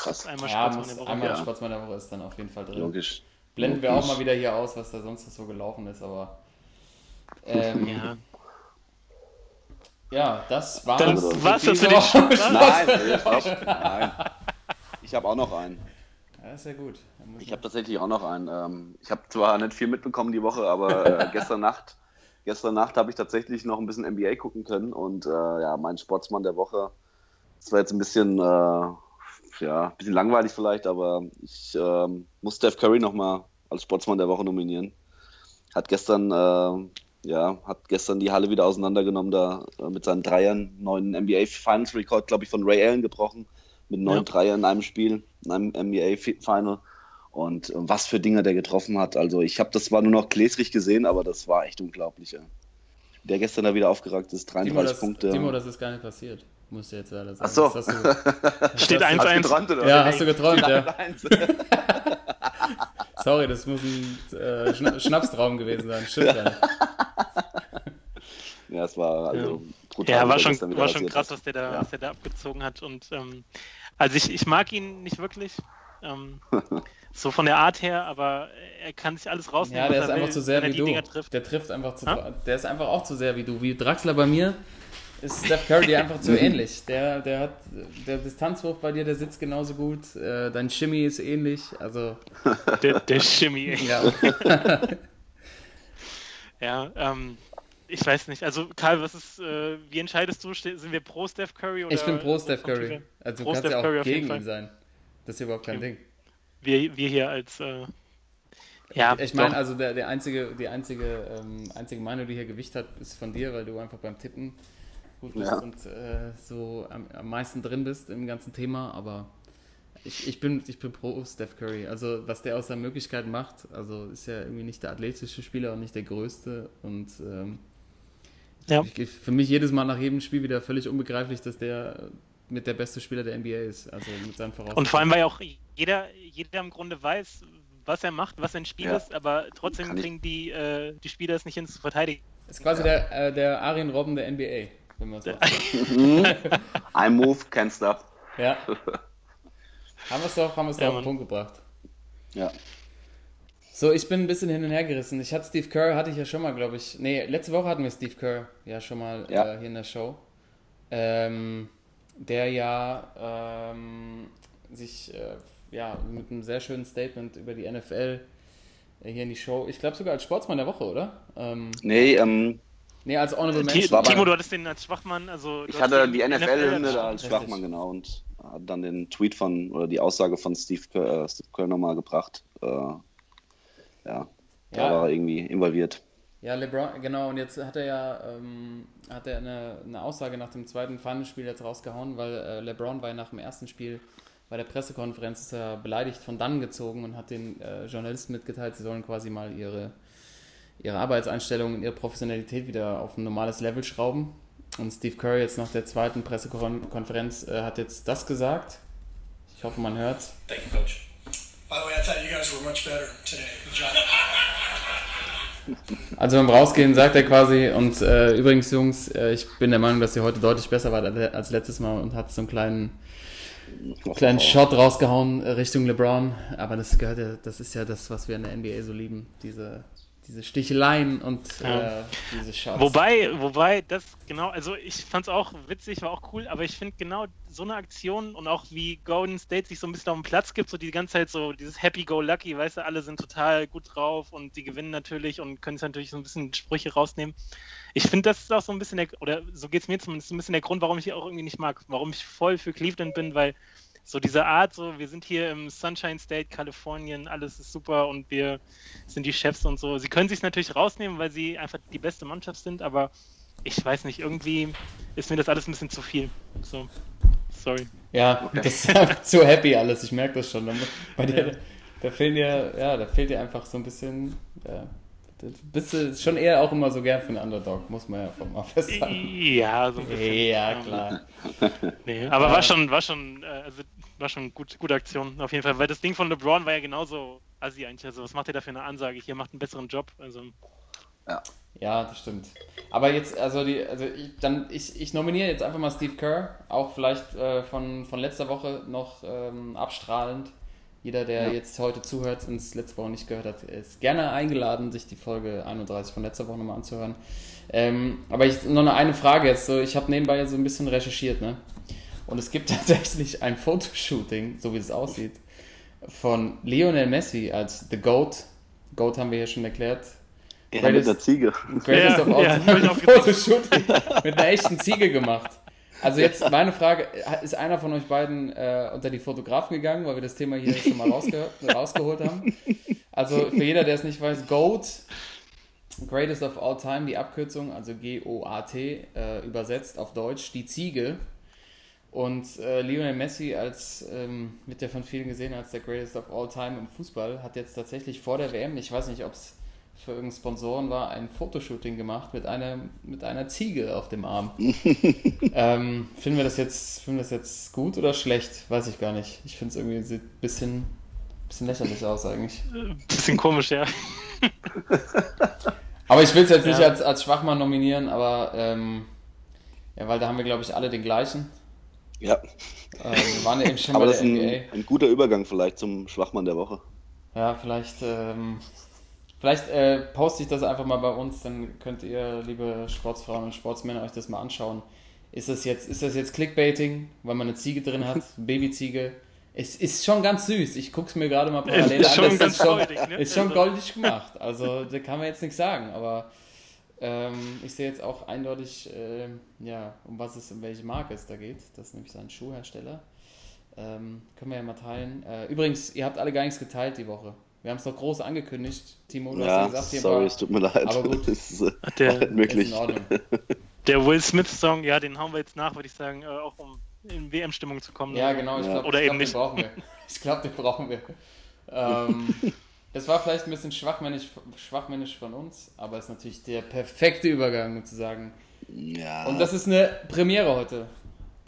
Krass. einmal Ja, Sportsmann der Woche. einmal ja. der Sportsmann der Woche ist dann auf jeden Fall drin. Logisch. Blenden wir auch mal wieder hier aus, was da sonst noch so gelaufen ist, aber. Ähm, Ja. ja. das war's. Dann war's das für. Spaß. Nein. Nein. Ich habe auch noch einen. Ja, ist ja gut. Ich habe tatsächlich auch noch einen. Ähm, ich habe zwar nicht viel mitbekommen die Woche, aber äh, gestern Nacht, gestern Nacht habe ich tatsächlich noch ein bisschen NBA gucken können und äh, ja, mein Sportsmann der Woche. Das war jetzt ein bisschen, äh, ja, ein bisschen langweilig vielleicht, aber ich ähm, muss Steph Curry nochmal als Sportsmann der Woche nominieren. Hat gestern, äh, ja, hat gestern die Halle wieder auseinandergenommen, da äh, mit seinen Dreiern, neuen NBA Finals Record, glaube ich, von Ray Allen gebrochen, mit neun Ja. Dreiern in einem Spiel, in einem NBA Final. Und äh, was für Dinge der getroffen hat. Also ich habe das zwar nur noch gläsrig gesehen, aber das war echt unglaublich. Ja. Der gestern da wieder aufgeragt ist, 33 Timo das, Punkte. Timo, das ist gar nicht passiert. Musst du jetzt leider sagen. Ach so. Das hast du, Steht hast du- 1-1. geträumt, oder? Ja, hast du geträumt, ja. 1-1. Sorry, das muss ein äh, Schna Schnapstraum gewesen sein. Stimmt nicht. ja, es war also brutal. Ja, war was schon, war schon krass, was der da, Ja. was der da abgezogen hat. Und ähm, also ich, ich mag ihn nicht wirklich. Ähm, so von der Art her, aber er kann sich alles rausnehmen. Ja, der was ist er einfach will, zu sehr wie du. Trifft. Der trifft einfach zu. Ha? Der ist einfach auch zu sehr wie du. Wie Draxler bei mir ist Steph Curry dir einfach zu ähnlich. Der, der hat der Distanzwurf bei dir, der sitzt genauso gut. Äh, dein Shimmy ist ähnlich. Also Der, der Shimmy, ja. Ja, ähm, ich weiß nicht. Also Karl, was ist, äh, wie entscheidest du? Sind wir pro Steph Curry oder Ich bin pro Steph Curry. Also du Pro kannst Steph ja auch Curry auf jeden gegen Fall. ihn sein. Das ist überhaupt kein Okay. Ding. Wir, wir hier als äh, ja, Ich meine, also der, der einzige, die einzige, ähm, einzige Meinung, die hier Gewicht hat, ist von dir, weil du einfach beim Tippen gut bist Ja. und äh, so am, am meisten drin bist im ganzen Thema. Aber ich, ich, bin, ich bin pro Steph Curry. Also was der aus seinen Möglichkeiten macht, also ist ja irgendwie nicht der athletische Spieler und nicht der größte. Und ähm, Ja. ich, für mich jedes Mal nach jedem Spiel wieder völlig unbegreiflich, dass der mit der beste Spieler der NBA ist. Also mit seinen Voraussetzungen. Und vor allem, weil ja auch jeder, jeder im Grunde weiß, was er macht, was sein Spiel Ja. ist, aber trotzdem kriegen die, äh, die Spieler es nicht hin zu verteidigen. ist quasi der, äh, der Arjen Robben der NBA, wenn man so sagt. Ein Move, can't stop. Ja. haben wir es doch, haben wir es Ja, doch auf den. Punkt gebracht. Ja. So, ich bin ein bisschen hin und her gerissen. Ich hatte Steve Kerr, hatte ich ja schon mal, glaube ich. Nee, letzte Woche hatten wir Steve Kerr ja schon mal Ja. äh, hier in der Show. Ähm, der ja ähm, sich äh, ja, mit einem sehr schönen Statement über die NFL äh, hier in die Show, ich glaube sogar als Sportsmann der Woche, oder? Ähm, Nee, ähm, nee, als Honorable Ti- Mention. war Timo, du hattest den als Schwachmann, also. ich hatte die NFL-Hymne als- da als. Schwachmann, genau, und habe dann den Tweet von, oder die Aussage von Steve Kerr, äh, Steve Kerr nochmal gebracht. Äh, ja, da Ja. war er irgendwie involviert. Ja, LeBron, genau, und jetzt hat er ja ähm, hat er eine, eine Aussage nach dem zweiten Finalspiel jetzt rausgehauen, weil äh, LeBron war ja nach dem ersten Spiel bei der Pressekonferenz ist er beleidigt von dann gezogen und hat den äh, Journalisten mitgeteilt, sie sollen quasi mal ihre, ihre Arbeitseinstellung und ihre Professionalität wieder auf ein normales Level schrauben. Und Steve Kerr jetzt nach der zweiten Pressekonferenz äh, hat jetzt das gesagt. Ich hoffe, man hört's. Thank you, Coach. By the way, I thought you guys were much better today. Good job. Also beim Rausgehen sagt er quasi, und äh, übrigens Jungs, äh, ich bin der Meinung, dass ihr heute deutlich besser wart als- als letztes Mal und hat so einen kleinen, kleinen Shot rausgehauen äh, Richtung LeBron. Aber das gehört ja, das ist ja das, was wir in der NBA so lieben, diese, diese Sticheleien und Ja. äh, diese Shots. Wobei, wobei, das genau, also ich fand's auch witzig, war auch cool, aber ich finde genau so eine Aktion und auch wie Golden State sich so ein bisschen auf den Platz gibt, so die ganze Zeit so dieses Happy-Go-Lucky, weißt du, alle sind total gut drauf und die gewinnen natürlich und können sich natürlich so ein bisschen Sprüche rausnehmen. Ich finde, das ist auch so ein bisschen der, oder so geht's mir zumindest so ein bisschen der Grund, warum ich auch irgendwie nicht mag, warum ich voll für Cleveland bin, weil so diese Art, so wir sind hier im Sunshine State, Kalifornien, alles ist super und wir sind die Chefs und so. Sie können sich natürlich rausnehmen, weil sie einfach die beste Mannschaft sind, aber ich weiß nicht, irgendwie ist mir das alles ein bisschen zu viel. So, sorry. Ja, das ist zu happy alles, ich merke das schon. Bei dir, da fehlt dir, ja, da fehlt dir einfach so ein bisschen, ja, bist du schon eher auch immer so gern für einen Underdog, muss man ja mal festhalten. Ja, so ein bisschen. Ja, klar. Nee, aber Ja. war schon, war schon, äh, also war schon gut, gute Aktion auf jeden Fall, weil das Ding von LeBron war ja genauso assi eigentlich. Also was macht ihr da für eine Ansage? Hier macht einen besseren Job. Also Ja, das stimmt. Aber jetzt, also die, also ich, dann, ich, ich nominiere jetzt einfach mal Steve Kerr, auch vielleicht äh, von, von letzter Woche noch ähm, abstrahlend. Jeder, der Ja. jetzt heute zuhört und es letzte Woche nicht gehört hat, ist gerne eingeladen, sich die Folge 31 von letzter Woche nochmal anzuhören. Ähm, aber ich noch eine, eine Frage jetzt, so, ich habe nebenbei so ein bisschen recherchiert, ne? Und es gibt tatsächlich ein Fotoshooting, so wie es aussieht, von Lionel Messi als The GOAT. GOAT haben wir hier schon erklärt. Ja, mit der Ziege. Greatest Ja, of all ja, time. hab ich auch Fotoshooting mit einer echten Ziege gemacht. Also jetzt meine Frage, ist einer von euch beiden äh, unter die Fotografen gegangen, weil wir das Thema hier schon mal rausge rausgeholt haben? Also für jeder, der es nicht weiß, GOAT, Greatest of All Time, die Abkürzung, also G-O-A-T, äh, übersetzt auf Deutsch, die Ziege. Und äh, Lionel Messi als, ähm, wird ja von vielen gesehen als der Greatest of All Time im Fußball, hat jetzt tatsächlich vor der WM, ich weiß nicht, ob es für irgendeinen Sponsoren war, ein Fotoshooting gemacht mit einer, mit einer Ziege auf dem Arm. ähm, finden wir das jetzt, finden wir das jetzt gut oder schlecht? Weiß ich gar nicht. Ich finde es irgendwie sieht ein bisschen, bisschen lächerlich aus eigentlich. Bisschen komisch, ja. Aber ich will es jetzt nicht Ja. als, als Schwachmann nominieren, aber ähm, ja, weil da haben wir, glaube ich, alle den gleichen. Ja, Ähm, wir waren ja eben schon aber bei das der ist NBA. ein, ein guter Übergang vielleicht zum Schwachmann der Woche. Ja, vielleicht, ähm, vielleicht äh, poste ich das einfach mal bei uns, dann könnt ihr, liebe Sportsfrauen und Sportsmänner, euch das mal anschauen. Ist das jetzt, ist das jetzt Clickbaiting, weil man eine Ziege drin hat, Babyziege? Es ist schon ganz süß. Ich gucke es mir gerade mal parallel ist an. schon Das ganz ist schon, goldig, ne? ist schon Also- goldig gemacht. Also da kann man jetzt nichts sagen. Aber ähm, ich sehe jetzt auch eindeutig, ähm, ja, um was es, um welche Marke es da geht. Das ist nämlich so ein Schuhhersteller. Ähm, können wir ja mal teilen. Äh, übrigens, ihr habt alle gar nichts geteilt die Woche. Wir haben es doch groß angekündigt. Timo, du hast ja Ja, gesagt, hier sorry, es tut mir leid. aber gut. Das ist, äh, Der- möglich. in Ordnung. Der Will Smith-Song, ja, den hauen wir jetzt nach, würde ich sagen, äh, auch um in WM-Stimmung zu kommen. Ja, genau. Ich Ja. glaube, Oder ich eben glaub, den nicht. brauchen wir. Ich glaube, den brauchen wir. Ähm, es war vielleicht ein bisschen schwachmännisch, schwachmännisch von uns, aber es ist natürlich der perfekte Übergang, um zu sagen. Ja. Und das ist eine Premiere heute.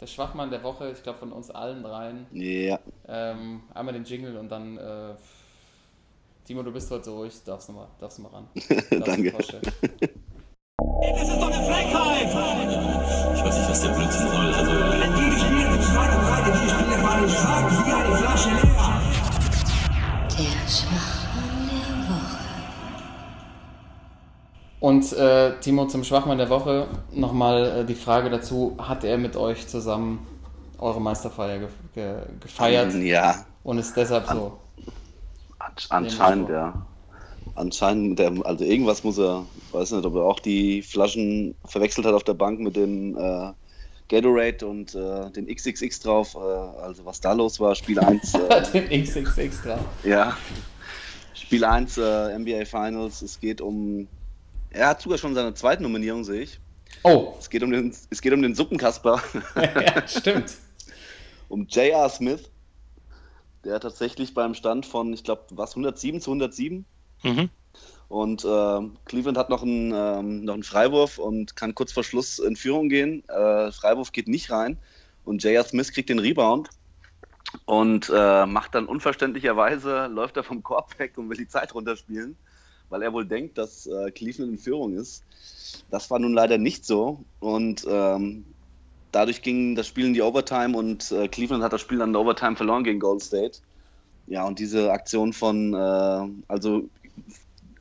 Der Schwachmann der Woche, ich glaube von uns allen dreien. ja. Ähm, einmal den Jingle und dann. Äh, Timo, du bist heute so ruhig, darfst du mal, darfst du mal ran. Darfst Danke. vorstellen. Das ist doch eine Frechheit! Ich weiß nicht, was der Blödsinn soll. Also, Die Spiele mit zwei und drei, die Spiele waren stark wie eine Flasche leer. Der Schwachmann der Woche. Und äh, Timo, zum Schwachmann der Woche nochmal äh, die Frage dazu: Hat er mit euch zusammen eure Meisterfeier ge ge gefeiert Ja, und ist deshalb so? An- anscheinend, Dem ja. Anscheinend, der, also irgendwas muss er, weiß nicht, ob er auch die Flaschen verwechselt hat auf der Bank mit dem äh, Gatorade und äh, den XXX drauf. Äh, also was da los war, Spiel 1. Äh, Den XXX dran. Ja. Spiel 1 äh, NBA Finals. Es geht um. Er hat sogar schon seine zweite Nominierung, sehe ich. Oh, Es geht um den, es geht um den Suppenkasper, ja, stimmt. um J.R. Smith, der tatsächlich beim Stand von, ich glaube, was 107 zu 107 Mhm. und äh, Cleveland hat noch einen, ähm, noch einen Freiwurf und kann kurz vor Schluss in Führung gehen. Äh, Freiwurf geht nicht rein und J.R. Smith kriegt den Rebound und äh, macht dann unverständlicherweise, läuft er vom Korb weg und will die Zeit runterspielen, weil er wohl denkt, dass äh, Cleveland in Führung ist. Das war nun leider nicht so und ähm, dadurch ging das Spiel in die Overtime und äh, Cleveland hat das Spiel dann in der Overtime verloren gegen Gold State. Ja, und diese Aktion von, äh, also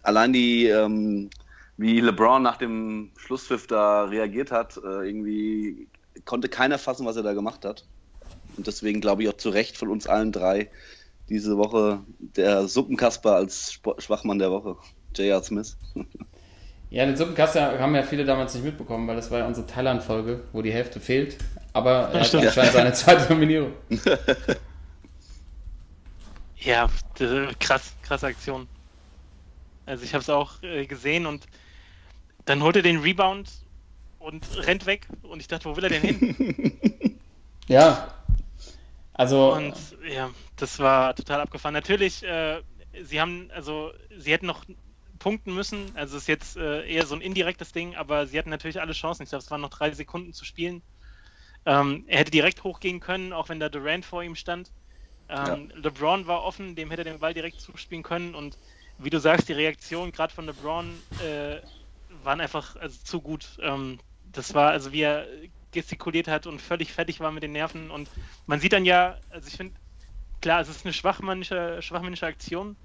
allein die, ähm, wie LeBron nach dem Schlusspfiff da reagiert hat, äh, irgendwie konnte keiner fassen, was er da gemacht hat. Und deswegen glaube ich auch zu Recht von uns allen drei diese Woche der Suppenkasper als Schwachmann der Woche, J.R. Smith. Ja, den Suppenkasten haben ja viele damals nicht mitbekommen, weil das war ja unsere Thailand-Folge, wo die Hälfte fehlt. Aber er hat stimmt. anscheinend seine zweite Nominierung. Ja, krass, krasse Aktion. Also ich habe es auch äh, gesehen und dann holt er den Rebound und rennt weg und ich dachte, wo will er denn hin? Ja. Also, Und ja, das war total abgefahren. Natürlich, äh, sie haben, also sie hätten noch punkten müssen. Also es ist jetzt äh, eher so ein indirektes Ding, aber sie hatten natürlich alle Chancen. Ich glaube, es waren noch drei Sekunden zu spielen. Ähm, er hätte direkt hochgehen können, auch wenn da Durant vor ihm stand. Ähm, LeBron war offen, dem hätte er den Ball direkt zuspielen können. Und wie du sagst, die Reaktion gerade von LeBron äh, waren einfach also, zu gut. Ähm, das war, also wie er gestikuliert hat und völlig fertig war mit den Nerven. Und man sieht dann ja, also ich finde, klar, es ist eine schwachmännische, schwachmännische Aktion,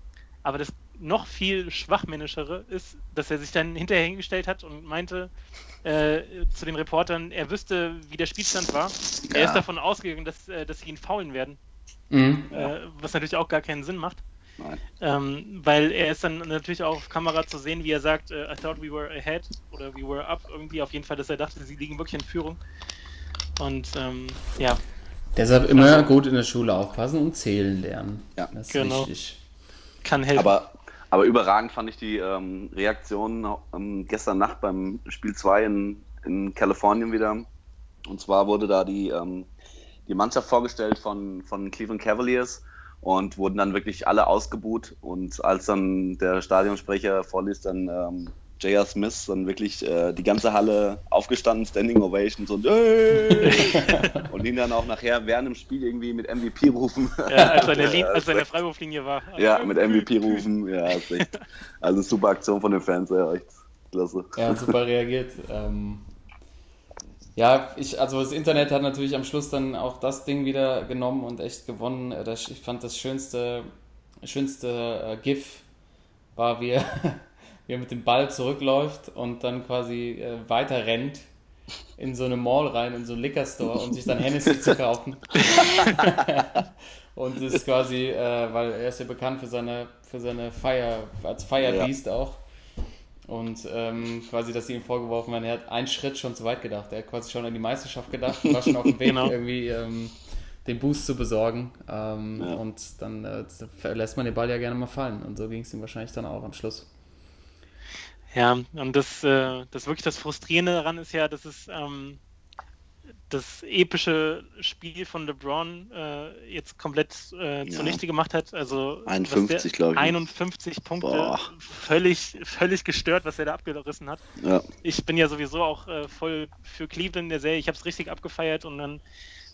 aber das noch viel schwachmännischere ist, dass er sich dann hinterher hingestellt hat und meinte äh, zu den Reportern, er wüsste, wie der Spielstand war. Er Ja. ist davon ausgegangen, dass, äh, dass sie ihn faulen werden, Mhm. äh, was natürlich auch gar keinen Sinn macht. Ähm, weil er ist dann natürlich auch auf Kamera zu sehen, wie er sagt, äh, I thought we were ahead oder we were up irgendwie. Auf jeden Fall, dass er dachte, sie liegen wirklich in Führung. Und ähm, ja, Deshalb immer Also- gut in der Schule aufpassen und zählen lernen. Ja. das ist Genau. wichtig. kann helfen. Aber, aber überragend fand ich die ähm, Reaktion ähm, gestern Nacht beim Spiel 2 in, in Kalifornien wieder. Und zwar wurde da die, ähm, die Mannschaft vorgestellt von, von Cleveland Cavaliers und wurden dann wirklich alle ausgebuht. Und als dann der Stadionsprecher vorliest, dann ähm, J.R. Smith, dann wirklich äh, die ganze Halle aufgestanden, Standing Ovation, so hey! und ihn dann auch nachher während dem Spiel irgendwie mit MVP rufen. ja, als er in der, Lin- als er in der ist Freiwurflinie war. ja, mit MVP rufen. Ja, ist echt. Also super Aktion von den Fans, ja, echt klasse. Ja, super reagiert. Ähm, ja, ich, also das Internet hat natürlich am Schluss dann auch das Ding wieder genommen und echt gewonnen. Das, ich fand das schönste, schönste äh, GIF war, wie er, wie er mit dem Ball zurückläuft und dann quasi äh, weiter rennt in so eine Mall rein, in so einen Liquor Store, um sich dann Hennessy zu kaufen. und das ist quasi, äh, weil er ist ja bekannt für seine, für seine Fire, als Fire Ja. Beast auch. Und ähm, quasi, dass sie ihm vorgeworfen werden, er hat einen Schritt schon zu weit gedacht. Er hat quasi schon an die Meisterschaft gedacht, war schon auf dem Weg, Genau. irgendwie ähm, den Boost zu besorgen. Ähm, Ja. Und dann äh, lässt man den Ball ja gerne mal fallen. Und so ging es ihm wahrscheinlich dann auch am Schluss. Ja, und das, äh, das wirklich das Frustrierende daran ist ja, dass es ähm, das epische Spiel von LeBron äh, jetzt komplett äh, Ja. zunichte gemacht hat. Also was 51, der- glaub ich. 51 Punkte, Boah. völlig, völlig gestört, was er da abgerissen hat. Ja, Ich bin ja sowieso auch äh, voll für Cleveland in der Serie. Ich habe es richtig abgefeiert und dann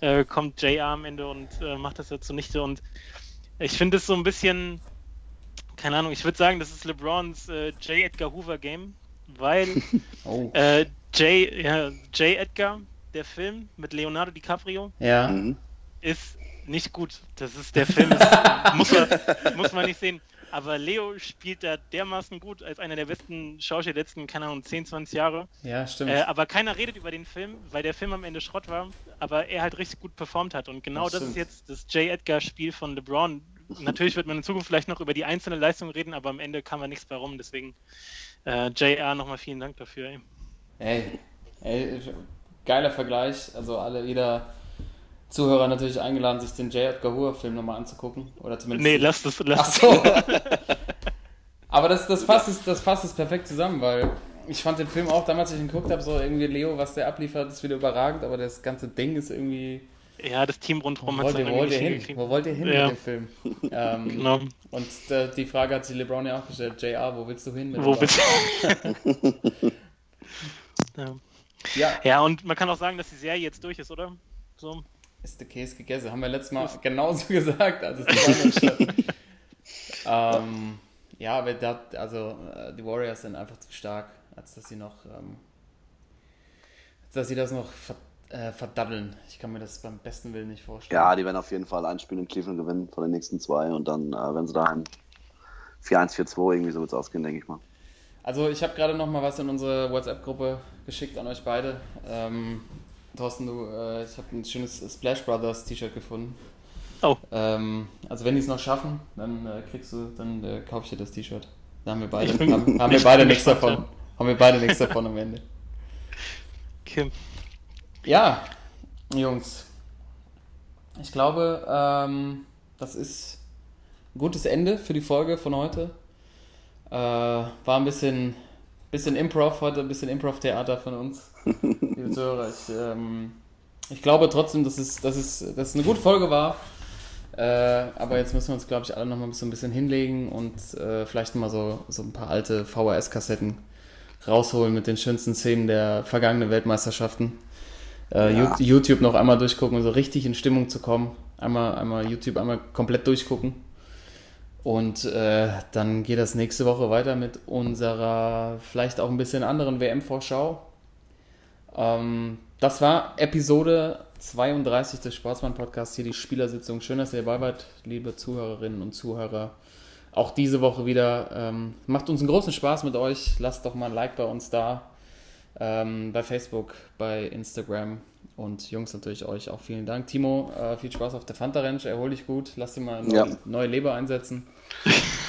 äh, kommt JR am Ende und äh, macht das ja zunichte. Und ich finde es so ein bisschen, keine Ahnung, ich würde sagen, das ist LeBrons äh, J. Edgar Hoover Game, weil Oh. äh, J. Ja, J. Edgar, der Film mit Leonardo DiCaprio, Ja. mhm. ist nicht gut. Das ist der Film, ist, muss, man, muss man nicht sehen. Aber Leo spielt da dermaßen gut als einer der besten Schauspieler der letzten, keine Ahnung, 10, 20 Jahre. ja, stimmt. Äh, aber keiner redet über den Film, weil der Film am Ende Schrott war, aber er halt richtig gut performt hat. Und genau Das das, ist jetzt das J. Edgar-Spiel von LeBron. Natürlich wird man in Zukunft vielleicht noch über die einzelne Leistung reden, aber am Ende kam da nichts bei rum. Deswegen äh, JR nochmal vielen Dank dafür. Ey. Ey, ey, geiler Vergleich. Also alle, jeder Zuhörer natürlich eingeladen, sich den J. Edgar Hoover Film nochmal anzugucken. Oder zumindest. Nee, lass das. Ach Lass so. Aber das, das, fasst es, das fasst es perfekt zusammen, weil ich fand den Film auch damals, als ich ihn geguckt habe, so irgendwie Leo, was der abliefert, ist wieder überragend, aber das ganze Ding ist irgendwie. Ja, das Team rundherum hat es wo wollt ihr hin? Wo wollt ihr hin Ja. mit dem Film? Ähm, Genau. Und äh, die Frage hat sich LeBron ja auch gestellt: JR, wo willst du hin mit dem Wo Ball? bist ja. Ja, ja, und man kann auch sagen, dass die Serie jetzt durch ist, oder? So. ist der Käse gegessen. Haben wir letztes Mal genauso gesagt, als es 2-0 stand. ähm, ja, aber da, also äh, die Warriors sind einfach zu stark, als dass sie noch, ähm, dass sie das noch ver äh, verdaddeln. Ich kann mir das beim besten Willen nicht vorstellen. ja, die werden auf jeden Fall ein Spiel in Cleveland gewinnen von den nächsten zwei und dann, äh, wenn sie daheim 4-1, 4-2 irgendwie so wird es ausgehen, denke ich mal. Also ich habe gerade noch mal was in unsere WhatsApp-Gruppe geschickt an euch beide. Ähm, Thorsten, du, äh, ich habe ein schönes Splash Brothers T-Shirt gefunden. Oh. Ähm, also wenn die es noch schaffen, dann äh, kriegst du, dann äh, kaufe ich dir das T-Shirt. Da haben wir beide, haben, haben wir beide nichts davon. Haben wir beide nichts davon am Ende. Okay. Ja, Jungs. Ich glaube, ähm, das ist ein gutes Ende für die Folge von heute. Äh, war ein bisschen, bisschen Improv heute, ein bisschen Improv-Theater von uns, liebe Zuhörer. Ich, ähm, ich glaube trotzdem, dass es, dass, es, dass es eine gute Folge war. Äh, aber jetzt müssen wir uns, glaube ich, alle noch mal so ein bisschen hinlegen und äh, vielleicht mal so, so ein paar alte VHS-Kassetten rausholen mit den schönsten Szenen der vergangenen Weltmeisterschaften. Äh, Ja. YouTube noch einmal durchgucken, um so richtig in Stimmung zu kommen. Einmal, einmal YouTube einmal komplett durchgucken. Und äh, dann geht das nächste Woche weiter mit unserer vielleicht auch ein bisschen anderen WM-Vorschau. Ähm, das war Episode 32 des Sportsmann-Podcasts, hier die Spielersitzung. Schön, dass ihr dabei wart, liebe Zuhörerinnen und Zuhörer. auch diese Woche wieder. Ähm, macht uns einen großen Spaß mit euch. Lasst doch mal ein Like bei uns da. Ähm, bei Facebook, bei Instagram. Und Jungs, natürlich euch auch vielen Dank. Timo, äh, viel Spaß auf der Fanta Ranch. Erhol dich gut. Lass dir mal eine Ja. neue, Leber einsetzen.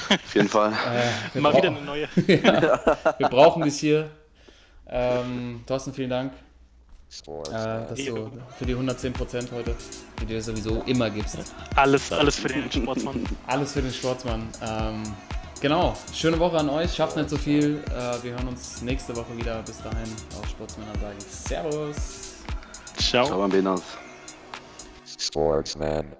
Auf jeden Fall. Äh, wir Mal wieder eine neue. Wir brauchen dich hier. Ähm, Thorsten, vielen Dank, Sports äh, dass du für die 110% heute, die du dir sowieso immer gibst. Alles, alles für den Sportsmann. Alles für den Sportsmann. Ähm, genau, schöne Woche an euch. Schafft nicht so viel. Äh, wir hören uns nächste Woche wieder. Bis dahin auf Sportsmänner sage ich Servus. Ciao. Ciao, Bambinos. Sportsman.